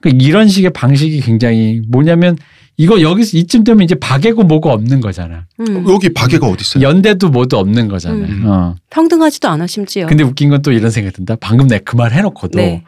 그러니까 이런 식의 방식이 굉장히 뭐냐면 이거 여기서 이쯤 되면 이제 박애고 뭐고 없는 거잖아. 음. 여기 박애가 어디 있어요? 연대도 뭐도 없는 거잖아요. 음. 어. 평등하지도 않아 심지어. 근데 웃긴 건 또 이런 생각이 든다. 방금 내가 그 말 해놓고도 네.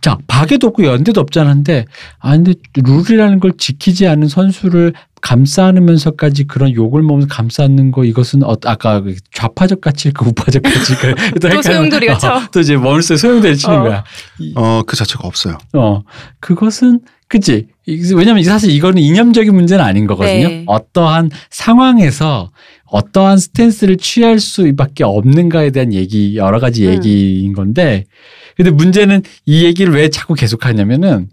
자 박애도 없고 연대도 없잖아. 근데 아 근데 룰이라는 걸 지키지 않은 선수를 감싸 안으면서까지 그런 욕을 먹으면서 감싸는 거 이것은 어, 아까 그 좌파적 가치일까 우파적 가치일까 *laughs* 또. 소용돌이가 쳐. 어, 또 이제 머릿속에 소용돌이 치는 어. 거야. 이- 어, 그 자체가 없어요. 어 그것은 그치 이- 왜냐면 사실 이거는 이념적인 문제는 아닌 거거든요. 네. 어떠한 상황에서 어떠한 스탠스를 취할 수밖에 없는가에 대한 얘기 여러 가지 음. 얘기인 건데 근데 문제는 이 얘기를 왜 자꾸 계속하냐면은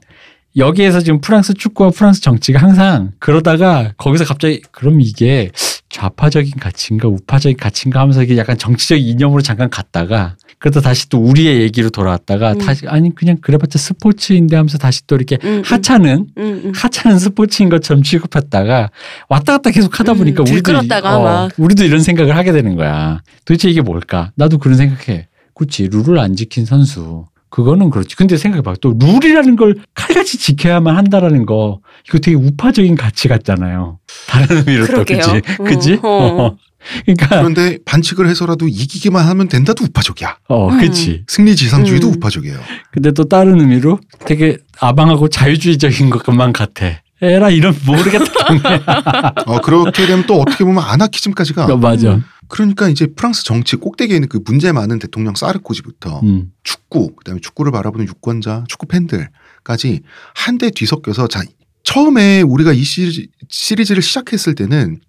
여기에서 지금 프랑스 축구와 프랑스 정치가 항상 그러다가 거기서 갑자기 그럼 이게 좌파적인 가치인가 우파적인 가치인가 하면서 이게 약간 정치적 이념으로 잠깐 갔다가 그러다 다시 또 우리의 얘기로 돌아왔다가 음. 다시 아니 그냥 그래봤자 스포츠인데 하면서 다시 또 이렇게 음, 음. 하차는 음, 음. 하차는 스포츠인 것처럼 취급했다가 왔다 갔다 계속 하다 음, 보니까 우리도 막. 우리도 이런 생각을 하게 되는 거야. 도대체 이게 뭘까? 나도 그런 생각해. 그렇지 룰을 안 지킨 선수 그거는 그렇지. 근데 생각해봐 또 룰이라는 걸 칼같이 지켜야만 한다라는 거 이거 되게 우파적인 가치 같잖아요. 다른 의미로 또 그러게요. 그지, 어, 그지? 어. 어. 그러니까 그런데 반칙을 해서라도 이기기만 하면 된다도 우파적이야. 어, 음. 그치. 승리 지상주의도 음. 우파적이에요. 근데 또 다른 의미로 되게 아방하고 자유주의적인 것만 같아. 에라 이런 모르겠다. *laughs* 어, 그렇게 되면 또 어떻게 보면 아나키즘까지가 어, 맞아. 그러니까 이제 프랑스 정치 꼭대기에 있는 그 문제 많은 대통령 사르코지부터 음. 축구, 그다음에 축구를 바라보는 유권자, 축구 팬들까지 한데 뒤섞여서 자 처음에 우리가 이 시리즈, 시리즈를 시작했을 때는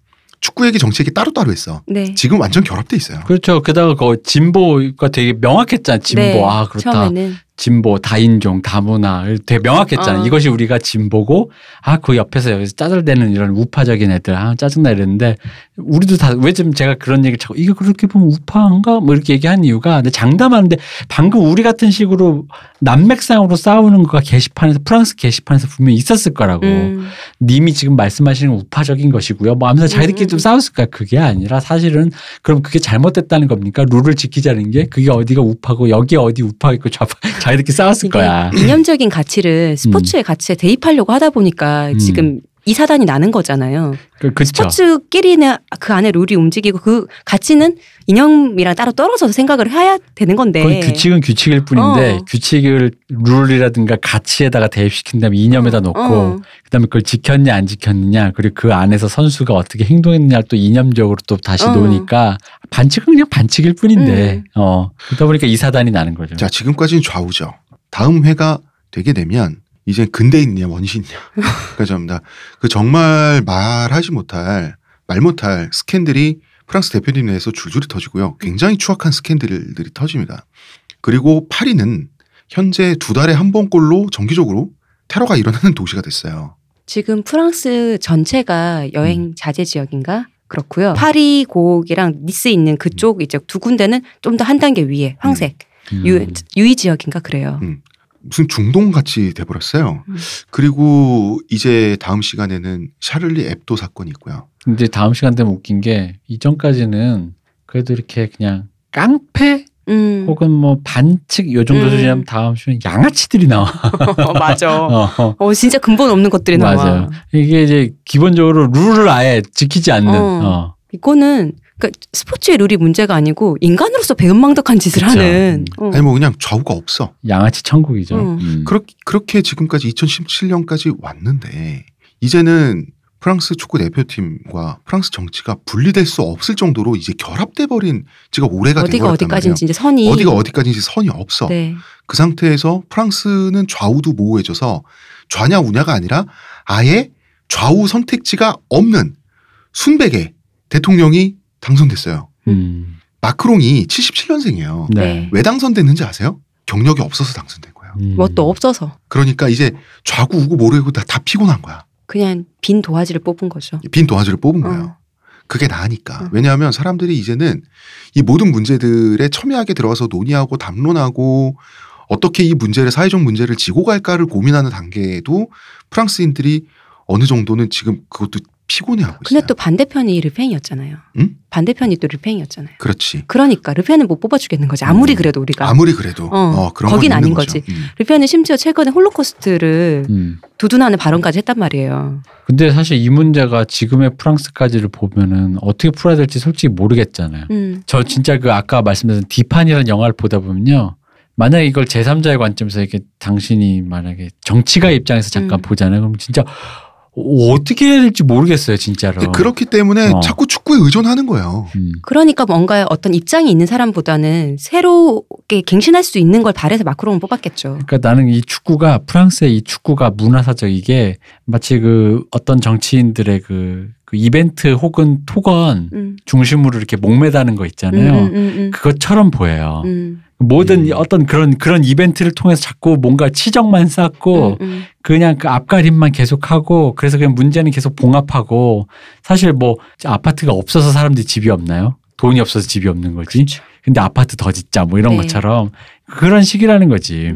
축구 얘기 정치 얘기 따로따로 했어. 네. 지금 완전 결합돼 있어요. 그렇죠. 게다가 그 진보가 되게 명확했잖아. 진보. 네. 아, 그렇다. 처음에는 진보, 다인종, 다문화 되게 명확했잖아. 어. 이것이 우리가 진보고 아 그 옆에서 여기서 짜잘대는 이런 우파적인 애들 아 짜증나 이랬는데 우리도 다왜좀 제가 그런 얘기를 자꾸 이게 그렇게 보면 우파인가 뭐 이렇게 얘기한 이유가 근데 장담하는데 방금 우리 같은 식으로 난맥상으로 싸우는 거가 게시판에서 프랑스 게시판에서 분명히 있었을 거라고. 음. 님이 지금 말씀하시는 건 우파적인 것이고요. 뭐 하면서 자기들끼리 좀 음. 싸웠을 거야. 그게 아니라 사실은 그럼 그게 잘못됐다는 겁니까? 룰을 지키자는 게 그게 어디가 우파고 여기 어디 우파 있고 좌파 자기들끼리 싸웠을 거야. 이념적인 가치를 스포츠의 가치에 대입하려고 하다 보니까 음. 지금 이 사단이 나는 거잖아요. 그, 그쵸. 스포츠끼리는 그 안에 룰이 움직이고 그 가치는 이념이랑 따로 떨어져서 생각을 해야 되는 건데. 거의 규칙은 규칙일 뿐인데 어. 규칙을 룰이라든가 가치에다가 대입시킨 다음에 이념에다 놓고 어. 그다음에 그걸 지켰냐 안 지켰느냐 그리고 그 안에서 선수가 어떻게 행동했느냐를 또 이념적으로 또 다시 어. 놓으니까 반칙은 그냥 반칙일 뿐인데 음. 어 그러다 보니까 이 사단이 나는 거죠. 자, 지금까지는 좌우죠. 다음 회가 되게 되면 이제 근대인이냐 원신이냐. *laughs* 그러니까 그 정말 말하지 못할 말 못할 스캔들이 프랑스 대표팀 내에서 줄줄이 터지고요. 굉장히 추악한 스캔들들이 터집니다. 그리고 파리는 현재 두 달에 한 번꼴로 정기적으로 테러가 일어나는 *laughs* 도시가 됐어요. 지금 프랑스 전체가 음. 여행 자제 지역인가? 그렇고요. 파리 고기랑 니스 있는 그쪽 이제 두 군데는 좀 더 한 단계 위에 황색 음. 유, 유이 지역인가 그래요. 음. 무슨 중동 같이 돼버렸어요. 음. 그리고 이제 다음 시간에는 샤를리 앱도 사건이 있고요. 근데 다음 시간 되면 웃긴 게 이전까지는 그래도 이렇게 그냥 깡패 음. 혹은 뭐 반칙 요 정도 음. 수준이면 다음 시간 양아치들이 나와. *laughs* 맞아. 어, 어. 어 진짜 근본 없는 것들이 나와. 맞아요. 이게 이제 기본적으로 룰을 아예 지키지 않는. 어. 어. 이거는 그러니까 스포츠의 룰이 문제가 아니고 인간으로서 배은망덕한 짓을 그쵸. 하는. 어. 아니 뭐 그냥 좌우가 없어. 양아치 천국이죠. 음. 음. 그렇게, 그렇게 지금까지 2017년까지 왔는데 이제는 프랑스 축구 대표팀과 프랑스 정치가 분리될 수 없을 정도로 이제 결합돼 버린 지가 오래가 된 어디가 어디까지인지 선이 어디가 어디까지인지 선이 없어. 네. 그 상태에서 프랑스는 좌우도 모호해져서 좌냐 우냐가 아니라 아예 좌우 선택지가 없는 순백의 대통령이 당선됐어요. 음. 마크롱이 77년생이에요. 네. 네. 왜 당선됐는지 아세요? 경력이 없어서 당선된 거예요. 음. 뭣도 없어서 그러니까 이제 좌구 우구 모르고 다, 다 피곤한 거야. 그냥 빈 도화지를 뽑은 거죠. 빈 도화지를 뽑은 거예요. 어. 그게 나으니까. 어. 왜냐하면 사람들이 이제는 이 모든 문제들에 첨예하게 들어가서 논의하고 담론하고 어떻게 이 문제를 사회적 문제를 지고 갈까를 고민하는 단계에도 프랑스인들이 어느 정도는 지금 그것도 피곤해하고 있어요. 근데 또 반대편이 르팽이었잖아요. 응? 반대편이 또 르팽이었잖아요. 그렇지. 그러니까 르펜은 못 뽑아주겠는 거지. 아무리 음. 그래도 우리가. 아무리 그래도 어, 어, 그런 거긴 아닌 거죠. 거지. 음. 르펜은 심지어 최근에 홀로코스트를 음. 두둔하는 발언까지 했단 말이에요. 근데 사실 이 문제가 지금의 프랑스까지를 보면은 어떻게 풀어야 될지 솔직히 모르겠잖아요. 음. 저 진짜 그 아까 말씀드린 디판이라는 영화를 보다 보면요. 만약에 이걸 제3자의 관점에서 이렇게 당신이 만약에 정치가 입장에서 잠깐 음. 보잖아요. 그럼 진짜 어떻게 해야 될지 모르겠어요, 진짜로. 그렇기 때문에 어. 자꾸 축구에 의존하는 거예요. 음. 그러니까 뭔가 어떤 입장이 있는 사람보다는 새롭게 갱신할 수 있는 걸 바래서 마크롱을 뽑았겠죠. 그러니까 나는 이 축구가 프랑스의 이 축구가 문화사적이게 마치 그 어떤 정치인들의 그, 그 이벤트 혹은 토건 음. 중심으로 이렇게 목매다는 거 있잖아요. 음, 음, 음, 그것처럼 보여요. 음. 모든 음. 어떤 그런 그런 이벤트를 통해서 자꾸 뭔가 치적만 쌓고 음, 음. 그냥 그 앞가림만 계속하고 그래서 그냥 문제는 계속 봉합하고 사실 뭐 아파트가 없어서 사람들이 집이 없나요? 돈이 없어서 집이 없는 거지. 근데 아파트 더 짓자 뭐 이런 그렇죠. 네. 것처럼 그런 식이라는 거지.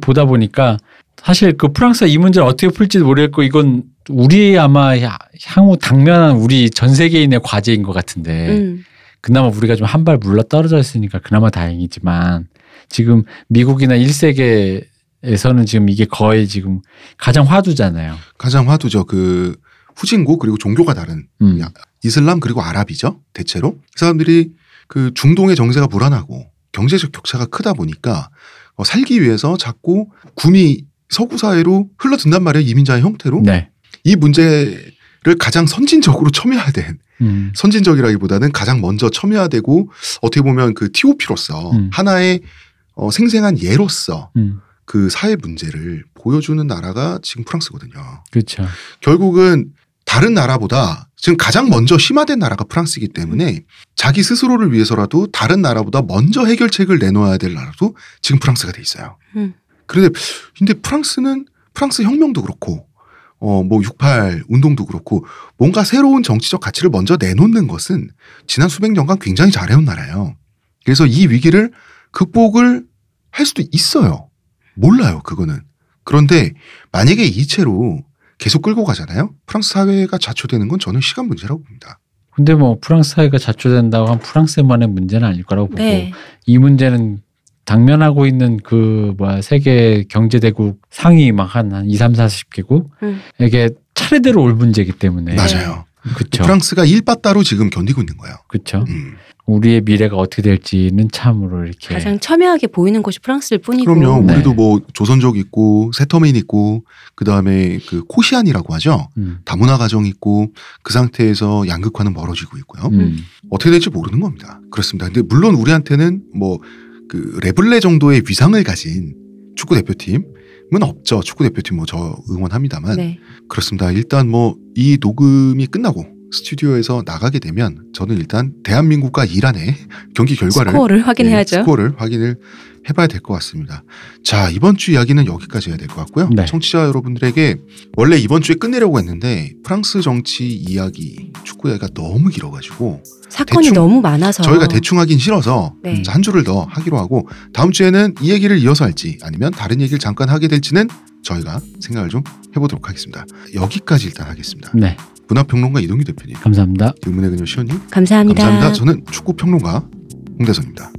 보다 보니까 사실 그 프랑스가 이 문제를 어떻게 풀지도 모르겠고 이건 우리 아마 야- 향후 당면한 우리 전 세계인의 과제인 것 같은데 음. 그나마 우리가 좀 한 발 물러 떨어져 있으니까 그나마 다행이지만 지금 미국이나 1세계에서는 지금 이게 거의 지금 가장 화두잖아요. 가장 화두죠. 그 후진국 그리고 종교가 다른 음. 야, 이슬람 그리고 아랍이죠. 대체로 이 사람들이 그 중동의 정세가 불안하고 경제적 격차가 크다 보니까 어, 살기 위해서 자꾸 구미 서구 사회로 흘러든단 말이에요. 이민자의 형태로 네. 이 문제 를 가장 선진적으로 첨예화된 음. 선진적이라기보다는 가장 먼저 첨예화되고 어떻게 보면 그 TOP로서 음. 하나의 어, 생생한 예로서 음. 그 사회 문제를 보여주는 나라가 지금 프랑스거든요. 그렇죠. 결국은 다른 나라보다 지금 가장 먼저 심화된 나라가 프랑스이기 때문에 자기 스스로를 위해서라도 다른 나라보다 먼저 해결책을 내놓아야 될 나라도 지금 프랑스가 돼 있어요. 음. 그런데 근데 프랑스는 프랑스 혁명도 그렇고 어 뭐 68 운동도 그렇고 뭔가 새로운 정치적 가치를 먼저 내놓는 것은 지난 수백 년간 굉장히 잘해온 나라예요. 그래서 이 위기를 극복을 할 수도 있어요. 몰라요, 그거는. 그런데 만약에 이 채로 계속 끌고 가잖아요. 프랑스 사회가 자초되는 건 저는 시간 문제라고 봅니다. 근데 뭐 프랑스 사회가 자초된다고 한 프랑스만의 문제는 아닐 거라고 보고 네. 이 문제는 당면하고 있는 그 뭐야 세계 경제 대국 상위 막한 한 2, 3, 40개국 음. 에게 차례대로 올 문제이기 때문에 맞아요. 그렇죠. 프랑스가 일바따로 지금 견디고 있는 거예요. 그렇죠. 음. 우리의 미래가 어떻게 될지는 참으로 이렇게 가장 첨예하게 보이는 곳이 프랑스일 뿐이고. 그럼요. 네. 우리도 뭐 조선족 있고 세터민 있고 그 다음에 그 코시안이라고 하죠. 음, 다문화 가정 있고 그 상태에서 양극화는 멀어지고 있고요. 음. 어떻게 될지 모르는 겁니다. 그렇습니다. 근데 물론 우리한테는 뭐 그 레블레 정도의 위상을 가진 축구 대표팀은 없죠. 축구 대표팀 뭐 저 응원합니다만 네. 그렇습니다. 일단 뭐 이 녹음이 끝나고 스튜디오에서 나가게 되면 저는 일단 대한민국과 이란의 경기 결과를 스코어를 확인해야죠. 네, 스코어를 확인을 해봐야 될 것 같습니다. 자 이번 주 이야기는 여기까지 해야 될 것 같고요. 네. 청취자 여러분들에게 원래 이번 주에 끝내려고 했는데 프랑스 정치 이야기, 축구 이야기가 너무 길어가지고 사건이 대충 너무 많아서. 저희가 대충 하긴 싫어서 네. 한 주를 더 하기로 하고 다음 주에는 이 얘기를 이어서 할지 아니면 다른 얘기를 잠깐 하게 될지는 저희가 생각을 좀 해보도록 하겠습니다. 여기까지 일단 하겠습니다. 네, 문화평론가 이동규 대표님, 감사합니다. 의문의 그녀 시원님 감사합니다. 감사합니다. 저는 축구평론가 홍대선입니다.